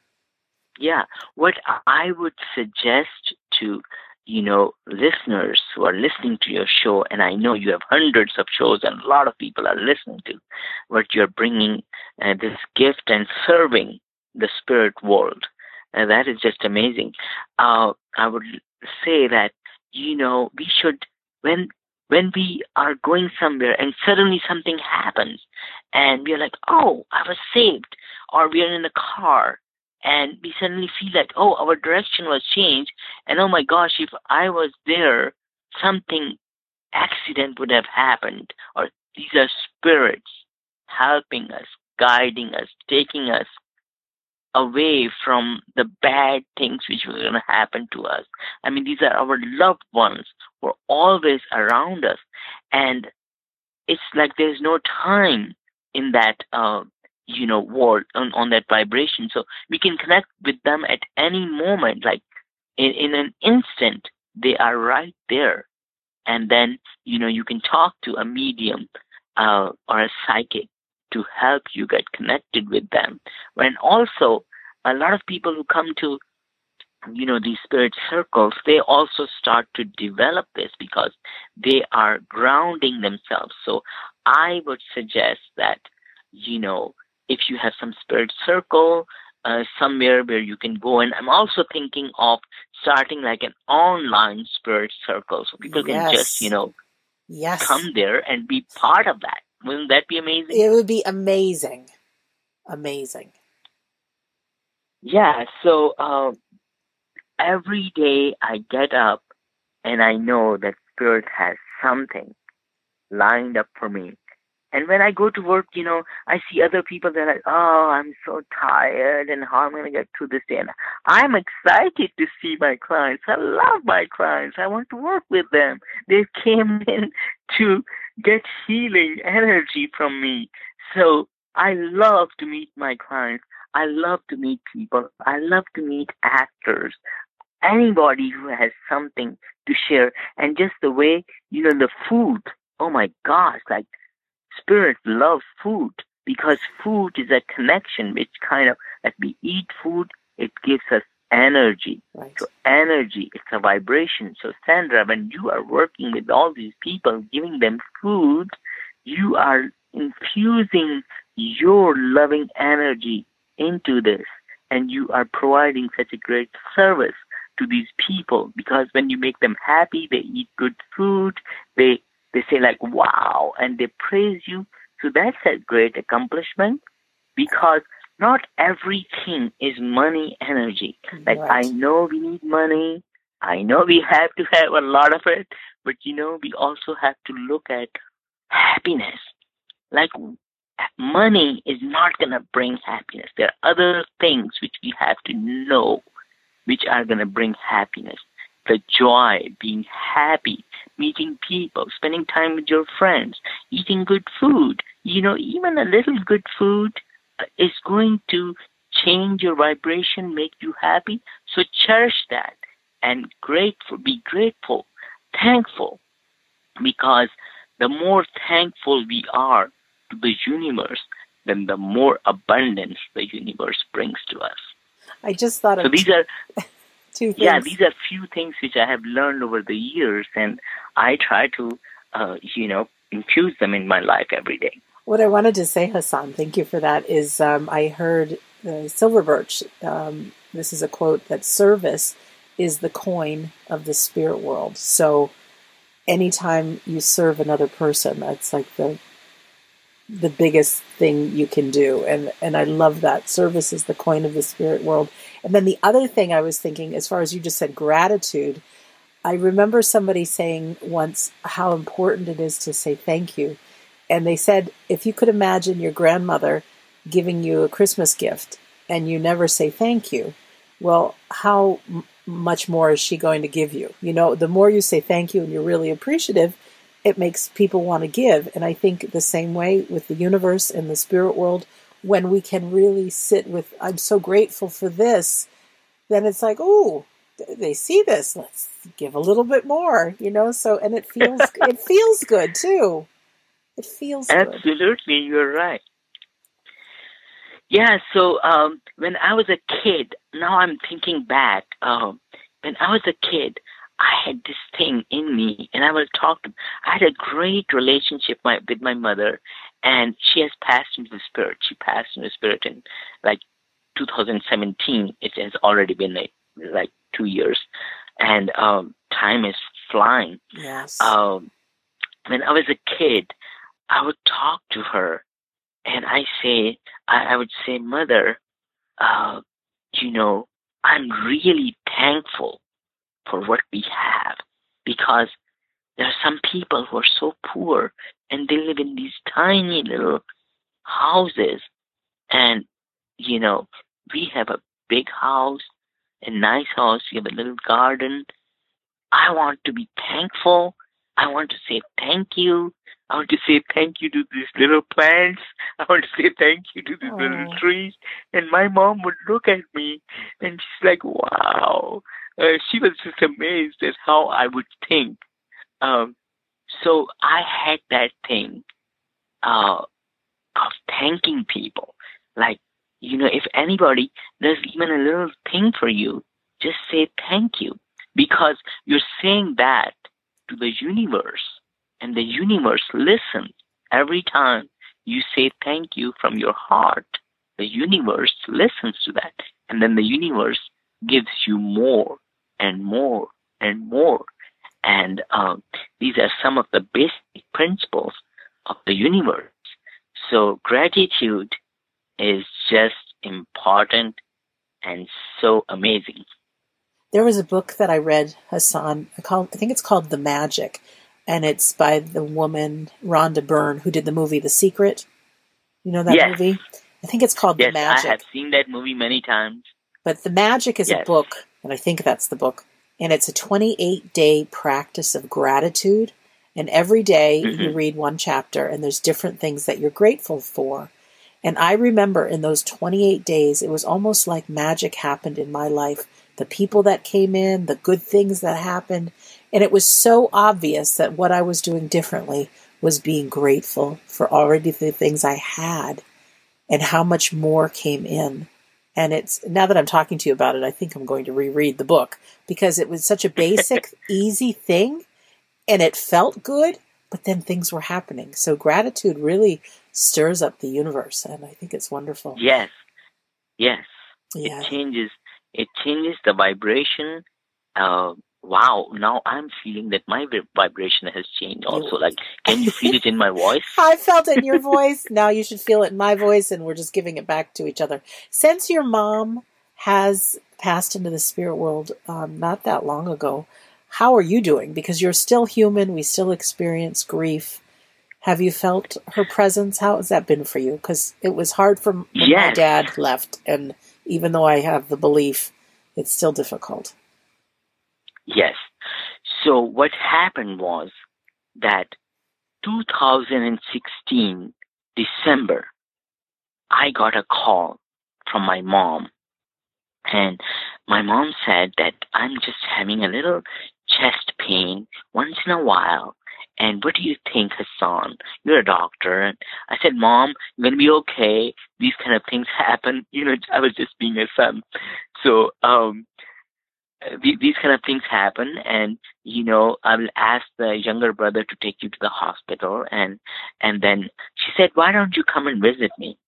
yeah, what I would suggest to you know listeners who are listening to your show, and I know you have hundreds of shows, and a lot of people are listening to what you're bringing uh, this gift and serving the spirit world and that is just amazing. Uh, I would say that you know we should when when we are going somewhere and suddenly something happens and we're like, oh, I was saved, or we are in a car and we suddenly feel like, oh, our direction was changed, and oh my gosh, if I was there, something accident would have happened, or these are spirits helping us, guiding us, taking us away from the bad things which were going to happen to us. I mean, these are our loved ones who are always around us. And it's like there's no time in that, uh, you know, world on, on that vibration. So we can connect with them at any moment. Like in, in an instant, they are right there. And then, you know, you can talk to a medium uh, or a psychic to help you get connected with them. And also, a lot of people who come to you know these spirit circles they also start to develop this because they are grounding themselves so i would suggest that you know if you have some spirit circle uh, somewhere where you can go and i'm also thinking of starting like an online spirit circle so people yes. can just you know yes come there and be part of that wouldn't that be amazing? It would be amazing. Amazing. Yeah, so uh, every day I get up and I know that Spirit has something lined up for me. And when I go to work, you know, I see other people, they're like, oh, I'm so tired and how am I going to get through this day? And I'm excited to see my clients. I love my clients. I want to work with them. They came in to get healing energy from me. So I love to meet my clients. I love to meet people. I love to meet actors. Anybody who has something to share. And just the way, you know, the food. Oh my gosh, like spirit loves food because food is a connection which kind of, like we eat food, it gives us energy. Right. So energy, it's a vibration. So Sandra, when you are working with all these people, giving them food, you are infusing your loving energy into this and you are providing such a great service to these people because when you make them happy they eat good food they they say like wow and they praise you so that's a great accomplishment because not everything is money energy like right. i know we need money i know we have to have a lot of it but you know we also have to look at happiness like money is not going to bring happiness. There are other things which we have to know which are going to bring happiness. The joy, being happy, meeting people, spending time with your friends, eating good food. You know, even a little good food uh, is going to change your vibration, make you happy. So cherish that and grateful, be grateful, thankful, because the more thankful we are, to the universe, then the more abundance the universe brings to us. I just thought so of these are two things. Yeah, these are few things which I have learned over the years, and I try to, uh, you know, infuse them in my life every day. What I wanted to say, Hassan, thank you for that, is um, I heard uh, Silver Birch. Um, this is a quote that service is the coin of the spirit world. So anytime you serve another person, that's like the the biggest thing you can do. And and I love that. Service is the coin of the spirit world. And then the other thing I was thinking, as far as you just said gratitude, I remember somebody saying once how important it is to say thank you. And they said if you could imagine your grandmother giving you a Christmas gift and you never say thank you, well, how much more is she going to give you? You know, the more you say thank you and you're really appreciative, it makes people want to give. And I think the same way with the universe and the spirit world, when we can really sit with, I'm so grateful for this, then it's like, oh, they see this. Let's give a little bit more, you know. So, and it feels it feels good too. It feels absolutely. Good. You're right. Yeah, so um, when I was a kid, now I'm thinking back. Um, when I was a kid, I had this thing in me, and I will talk. To, I had a great relationship my, with my mother, and she has passed into the spirit. She passed into the spirit in like 2017. It has already been like, like two years, and um, time is flying. Yes. Um, when I was a kid, I would talk to her and I say, I, I would say, Mother, uh, you know, I'm really thankful for what we have because there are some people who are so poor and they live in these tiny little houses. And, you know, we have a big house, a nice house, we have a little garden. I want to be thankful. I want to say thank you I want to say thank you to these little plants. I want to say thank you to these little trees. And my mom would look at me and she's like, wow. Uh, she was just amazed at how I would think. Um, so I had that thing uh, of thanking people. Like, you know, if anybody does even a little thing for you, just say thank you because you're saying that to the universe and the universe listens every time you say thank you from your heart. The universe listens to that. And then the universe gives you more and more and more. And um, these are some of the basic principles of the universe. So gratitude is just important and so amazing. There was a book that I read, Hassan. I, call, I think it's called The Magic and it's by the woman Rhonda Byrne who did the movie The Secret. You know that yes. movie? I think it's called yes, The Magic. I have seen that movie many times. But The Magic is yes. a book, and I think that's the book. And it's a 28 day practice of gratitude. And every day mm-hmm. you read one chapter, and there's different things that you're grateful for. And I remember in those 28 days, it was almost like magic happened in my life. The people that came in, the good things that happened, and it was so obvious that what I was doing differently was being grateful for already the things I had and how much more came in. And it's now that I'm talking to you about it, I think I'm going to reread the book because it was such a basic, easy thing and it felt good, but then things were happening. So gratitude really stirs up the universe and I think it's wonderful. Yes. Yes. Yeah. It changes it changes the vibration uh, wow, now I'm feeling that my vibration has changed also. Like, can you feel it in my voice? I felt it in your voice. Now you should feel it in my voice, and we're just giving it back to each other. Since your mom has passed into the spirit world um, not that long ago, how are you doing? Because you're still human. We still experience grief. Have you felt her presence? How has that been for you? Because it was hard for when yes. my dad left, and even though I have the belief, it's still difficult. Yes. So what happened was that 2016 December, I got a call from my mom. And my mom said that I'm just having a little chest pain once in a while. And what do you think, Hassan? You're a doctor. And I said, Mom, you're going to be okay. These kind of things happen. You know, I was just being a son. So, um, these kind of things happen and you know i will ask the younger brother to take you to the hospital and and then she said why don't you come and visit me?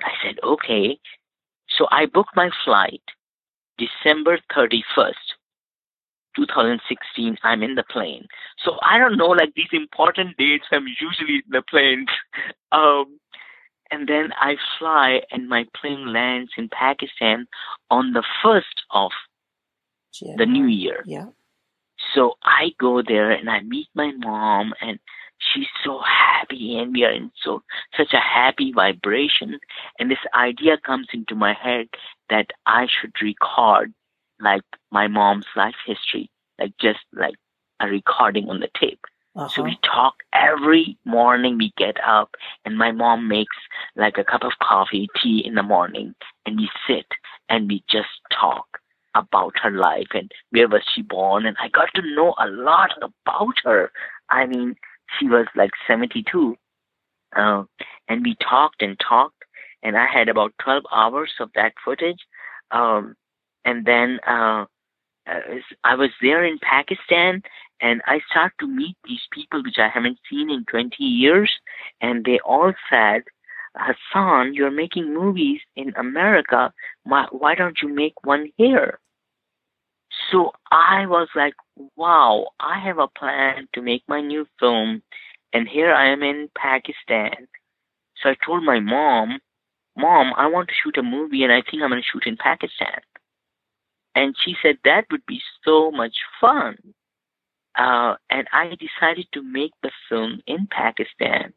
I said okay. So i booked my flight december 31st 2016 i'm in the plane. So i don't know like these important dates i'm usually in the planes um and then i fly and my plane lands in pakistan on the 1st of the new year. Yeah. So I go there and I meet my mom and she's so happy and we are in so such a happy vibration and this idea comes into my head that I should record like my mom's life history, like just like a recording on the tape. Uh-huh. So we talk every morning. We get up, and my mom makes like a cup of coffee, tea in the morning, and we sit and we just talk about her life and where was she born and I got to know a lot about her. I mean, she was like 72. Uh, and we talked and talked and I had about 12 hours of that footage. Um, and then uh, I was there in Pakistan and I start to meet these people which I haven't seen in 20 years and they all said Hassan, you're making movies in America. Why, why don't you make one here? So I was like, wow, I have a plan to make my new film, and here I am in Pakistan. So I told my mom, Mom, I want to shoot a movie, and I think I'm going to shoot in Pakistan. And she said that would be so much fun. Uh, and I decided to make the film in Pakistan.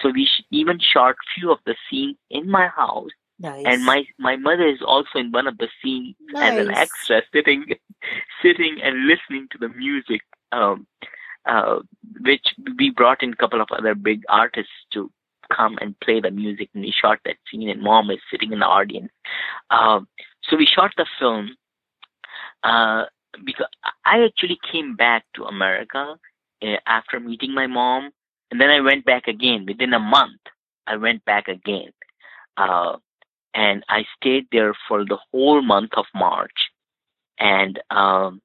So we even shot few of the scenes in my house. Nice. And my my mother is also in one of the scenes nice. as an extra, sitting sitting and listening to the music. Um, uh, which we brought in a couple of other big artists to come and play the music, and we shot that scene. And mom is sitting in the audience. Um, so we shot the film. Uh, because I actually came back to America uh, after meeting my mom, and then I went back again. Within a month, I went back again, uh, and I stayed there for the whole month of March. And um,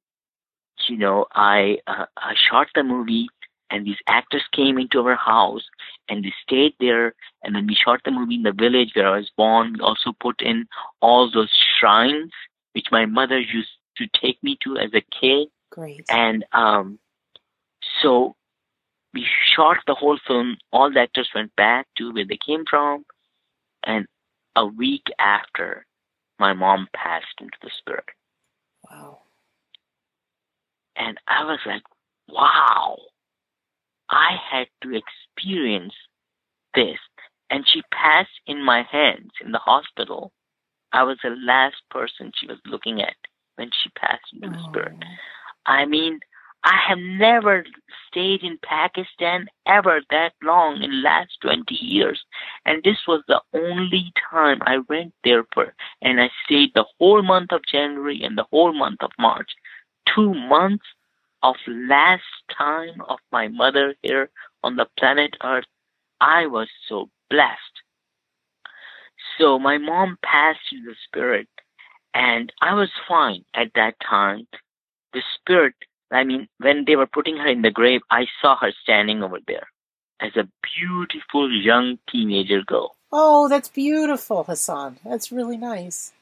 you know, I uh, I shot the movie, and these actors came into our house, and we stayed there, and then we shot the movie in the village where I was born. We also put in all those shrines which my mother used to take me to as a kid. Great. And um, so we shot the whole film. All the actors went back to where they came from, and a week after, my mom passed into the spirit. Wow. And I was like, wow, I had to experience this. And she passed in my hands in the hospital. I was the last person she was looking at when she passed into the spirit. Oh. I mean, I have never stayed in Pakistan ever that long in last 20 years. And this was the only time I went there for, and I stayed the whole month of January and the whole month of March. Two months of last time of my mother here on the planet Earth. I was so blessed. So my mom passed in the spirit and I was fine at that time. The spirit I mean, when they were putting her in the grave, I saw her standing over there as a beautiful young teenager girl. Oh, that's beautiful, Hassan. That's really nice.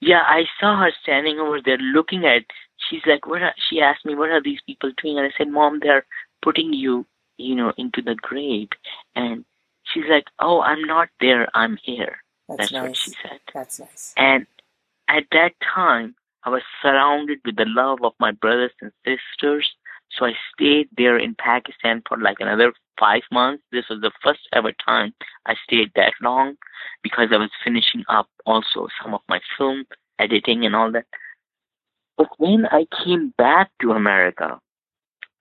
Yeah, I saw her standing over there looking at. She's like, "What?" Are, she asked me, "What are these people doing?" And I said, "Mom, they're putting you, you know, into the grave." And she's like, "Oh, I'm not there. I'm here." That's, That's nice. what she said. That's nice. And at that time, I was surrounded with the love of my brothers and sisters. So I stayed there in Pakistan for like another five months. This was the first ever time I stayed that long because I was finishing up also some of my film editing and all that. But when I came back to America,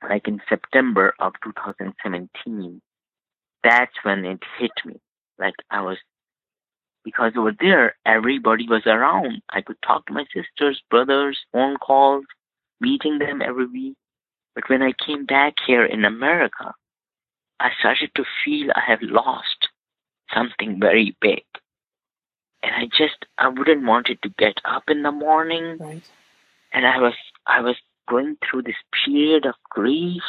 like in September of 2017, that's when it hit me. Like I was because over there everybody was around. I could talk to my sisters, brothers, phone calls, meeting them every week. But when I came back here in America, I started to feel I have lost something very big. And I just, I wouldn't want it to get up in the morning Right. and I was I was going through this period of grief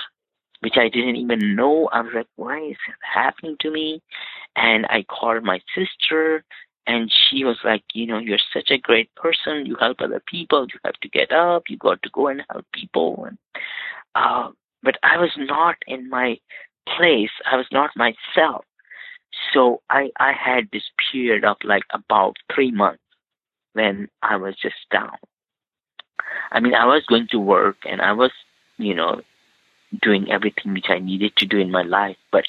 which I didn't even know. I was like, why is it happening to me? And I called my sister, and she was like, you know, you're such a great person. You help other people. You have to get up. You got to go and help people. And uh, but I was not in my place. I was not myself. So I I had this period of like about three months when I was just down. I mean, I was going to work and I was, you know, doing everything which I needed to do in my life, but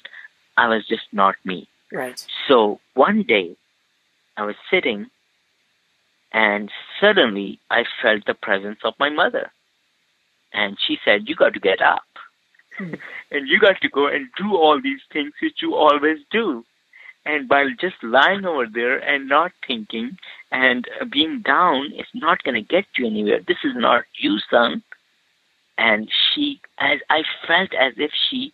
I was just not me. Right. So one day I was sitting and suddenly I felt the presence of my mother. And she said, You got to get up. Hmm. and you got to go and do all these things which you always do. And by just lying over there and not thinking and being down, it's not going to get you anywhere. This is not you, son and she as I felt as if she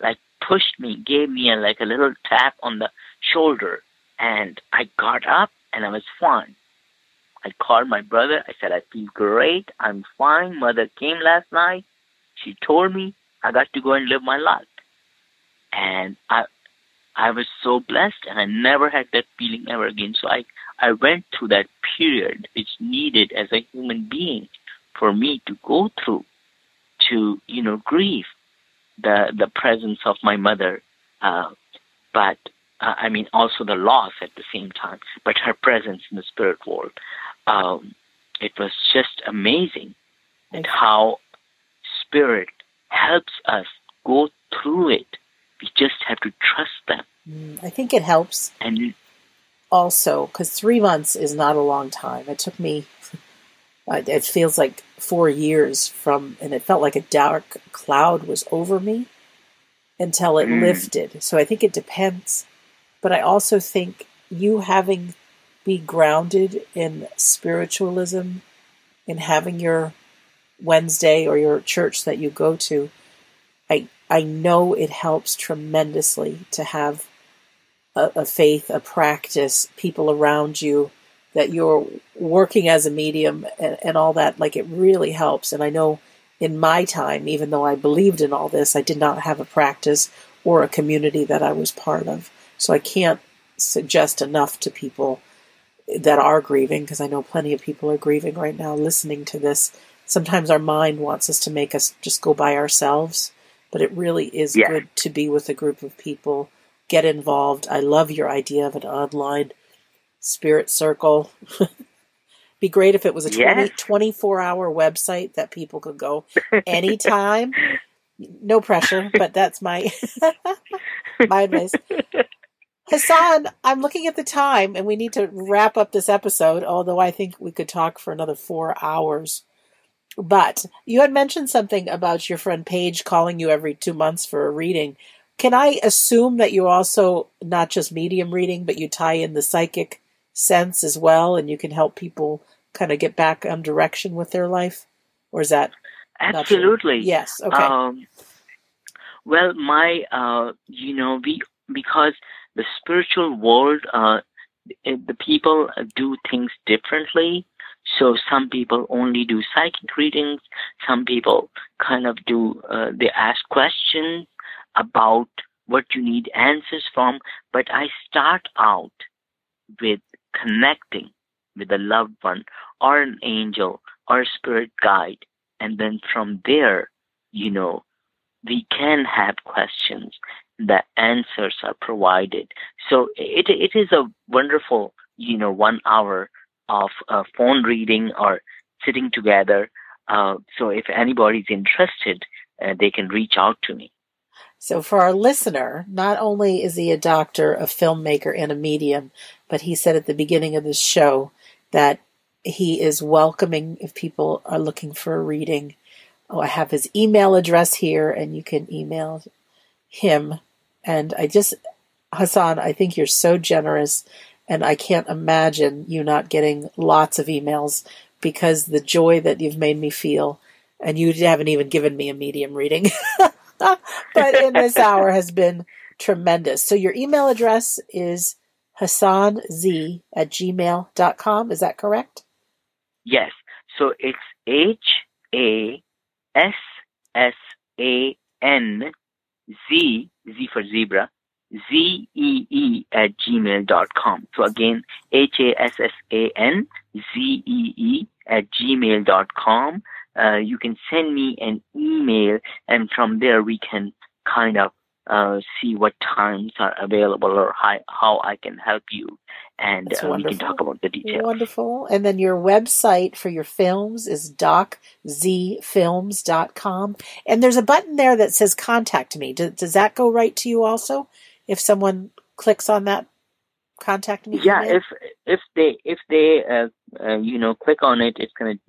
like pushed me, gave me a, like a little tap on the shoulder, and I got up and I was fine. I called my brother. I said, I feel great. I'm fine. Mother came last night. She told me I got to go and live my life. And I I was so blessed and I never had that feeling ever again. So I, I went through that period which needed as a human being for me to go through to you know grieve the the presence of my mother, uh, but uh, I mean also the loss at the same time. But her presence in the spirit world, um, it was just amazing, and how spirit helps us go through it. We just have to trust them. Mm, I think it helps. And also, because three months is not a long time. It took me it feels like four years from, and it felt like a dark cloud was over me until it mm. lifted. So I think it depends. But I also think you having be grounded in spiritualism, in having your Wednesday or your church that you go to, I I know it helps tremendously to have a, a faith, a practice, people around you that you're working as a medium and, and all that, like it really helps. And I know in my time, even though I believed in all this, I did not have a practice or a community that I was part of. So I can't suggest enough to people that are grieving, because I know plenty of people are grieving right now listening to this. Sometimes our mind wants us to make us just go by ourselves, but it really is yeah. good to be with a group of people, get involved. I love your idea of an online Spirit Circle. Be great if it was a yes. 24 hour website that people could go anytime. no pressure, but that's my my advice. Hassan, I'm looking at the time and we need to wrap up this episode, although I think we could talk for another four hours. But you had mentioned something about your friend Paige calling you every two months for a reading. Can I assume that you also not just medium reading, but you tie in the psychic sense as well, and you can help people kind of get back on direction with their life? Or is that absolutely yes? Okay. Um, well, my uh, you know, we because the spiritual world, uh, the people do things differently. So some people only do psychic readings. Some people kind of do. Uh, they ask questions about what you need answers from. But I start out with connecting with a loved one or an angel or a spirit guide. And then from there, you know, we can have questions. The answers are provided. So it, it is a wonderful, you know, one hour of uh, phone reading or sitting together. Uh, so if anybody's interested, uh, they can reach out to me. So for our listener, not only is he a doctor, a filmmaker, and a medium, but he said at the beginning of this show that he is welcoming if people are looking for a reading. Oh, I have his email address here, and you can email him. And I just, Hassan, I think you're so generous, and I can't imagine you not getting lots of emails because the joy that you've made me feel, and you haven't even given me a medium reading, but in this hour has been tremendous. So your email address is hassanzee at gmail.com. Is that correct? Yes. So it's H A S S A N Z, Z for zebra, Z E E at gmail dot com. So again, H A S S A N Z E E at gmail dot com. Uh, you can send me an email, and from there we can kind of uh, see what times are available or how I can help you, and uh, we can talk about the details. Wonderful. And then your website for your films is doczeefilms.com. And there's a button there that says contact me. Does, does that go right to you also? If someone clicks on that contact me? Yeah, if if they if they uh, uh, you know click on it, it's going to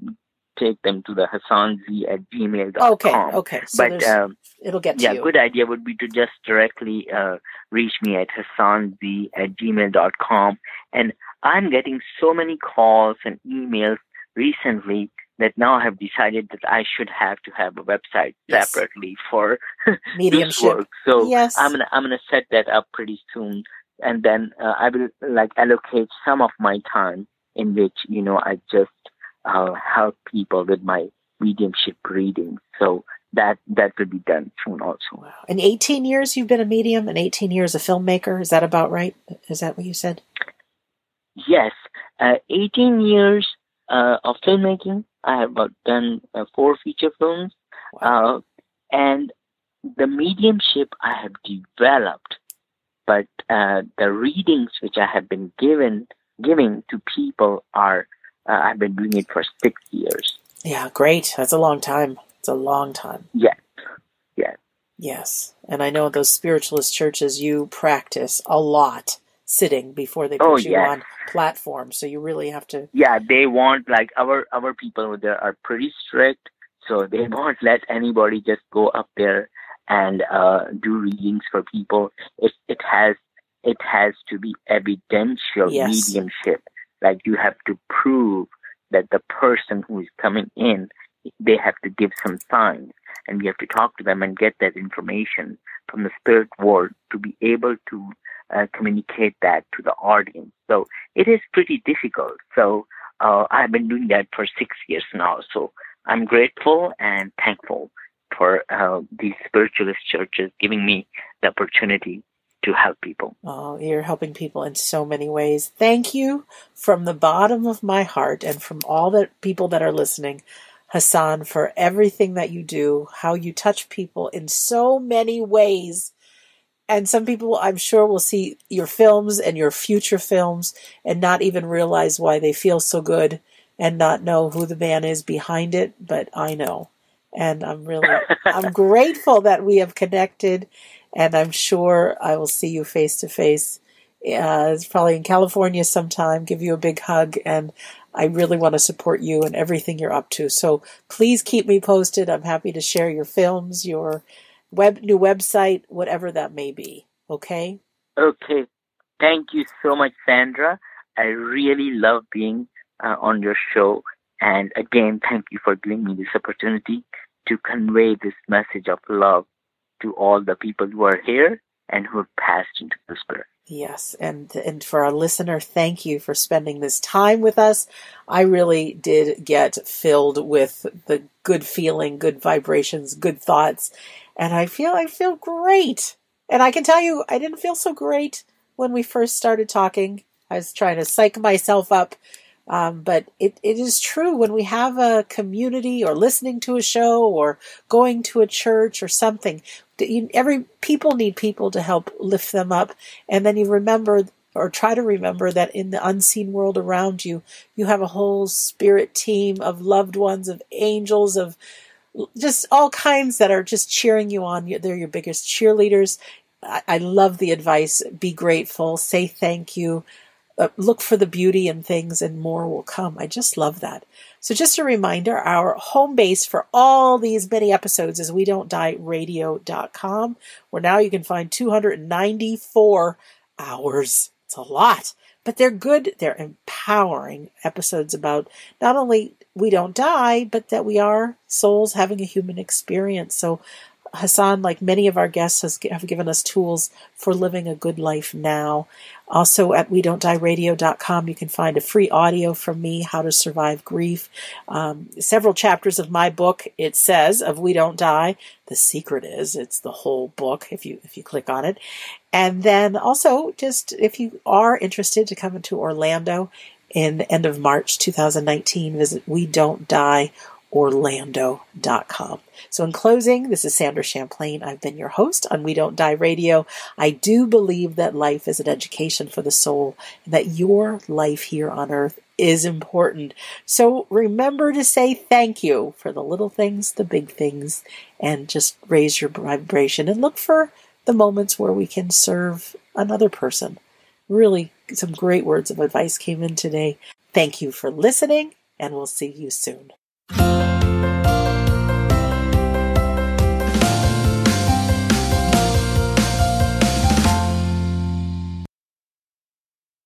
take them to the hassanzee at gmail.com. Okay, okay. So but um, it'll get yeah, you. good idea would be to just directly uh, reach me at hassanzee at gmail.com. And I'm getting so many calls and emails recently that now I have decided that I should have to have a website yes. separately for this work. So yes. I'm gonna I'm gonna set that up pretty soon, and then uh, I will like allocate some of my time in which you know I just uh, help people with my mediumship reading. So that that could be done soon also. Wow. In 18 years you've been a medium and 18 years a filmmaker. Is that about right? Is that what you said? Yes. Uh, 18 years uh, of filmmaking. I have done uh, four feature films. Wow. Uh, and the mediumship I have developed, but uh, the readings which I have been given giving to people are uh, I've been doing it for six years. Yeah, great. That's a long time. It's a long time. Yes. Yes. Yes. And I know those spiritualist churches you practice a lot sitting before they put oh, you on platforms. So you really have to Yeah, they want like our our people there are pretty strict, so they won't let anybody just go up there and uh, do readings for people. It it has it has to be evidential yes. mediumship. Like you have to prove that the person who is coming in, they have to give some signs and we have to talk to them and get that information from the spirit world to be able to uh, communicate that to the audience. So it is pretty difficult. So uh, I've been doing that for six years now. So I'm grateful and thankful for uh, these spiritualist churches giving me the opportunity to help people. Oh, you're helping people in so many ways. Thank you from the bottom of my heart and from all the people that are listening, Hassan, for everything that you do, how you touch people in so many ways. And some people, I'm sure, will see your films and your future films and not even realize why they feel so good and not know who the man is behind it. But I know. And I'm really, I'm grateful that we have connected and I'm sure I will see you face to face. It's probably in California sometime. Give you a big hug, and I really want to support you and everything you're up to. So please keep me posted. I'm happy to share your films, your web new website, whatever that may be. Okay. Okay. Thank you so much, Sandra. I really love being uh, on your show. And again, thank you for giving me this opportunity to convey this message of love to all the people who are here and who have passed into the spirit. Yes, and and for our listener, thank you for spending this time with us. I really did get filled with the good feeling, good vibrations, good thoughts, and I feel I feel great. And I can tell you, I didn't feel so great when we first started talking. I was trying to psych myself up um, but it, it is true when we have a community or listening to a show or going to a church or something, every people need people to help lift them up. And then you remember or try to remember that in the unseen world around you, you have a whole spirit team of loved ones, of angels, of just all kinds that are just cheering you on. They're your biggest cheerleaders. I, I love the advice. Be grateful. Say thank you uh, look for the beauty in things and more will come. I just love that. So just a reminder, our home base for all these many episodes is we don't die radio.com where now you can find 294 hours. It's a lot, but they're good. They're empowering episodes about not only we don't die, but that we are souls having a human experience. So Hassan, like many of our guests, has, have given us tools for living a good life now. Also at we don't die radio.com, you can find a free audio from me, How to Survive Grief. Um, several chapters of my book, it says, of We Don't Die. The secret is it's the whole book if you, if you click on it. And then also just if you are interested to come into Orlando in end of March 2019, visit we don't die orlando.com. So in closing, this is Sandra Champlain. I've been your host on We Don't Die Radio. I do believe that life is an education for the soul and that your life here on earth is important. So remember to say thank you for the little things, the big things, and just raise your vibration and look for the moments where we can serve another person. Really, some great words of advice came in today. Thank you for listening, and we'll see you soon.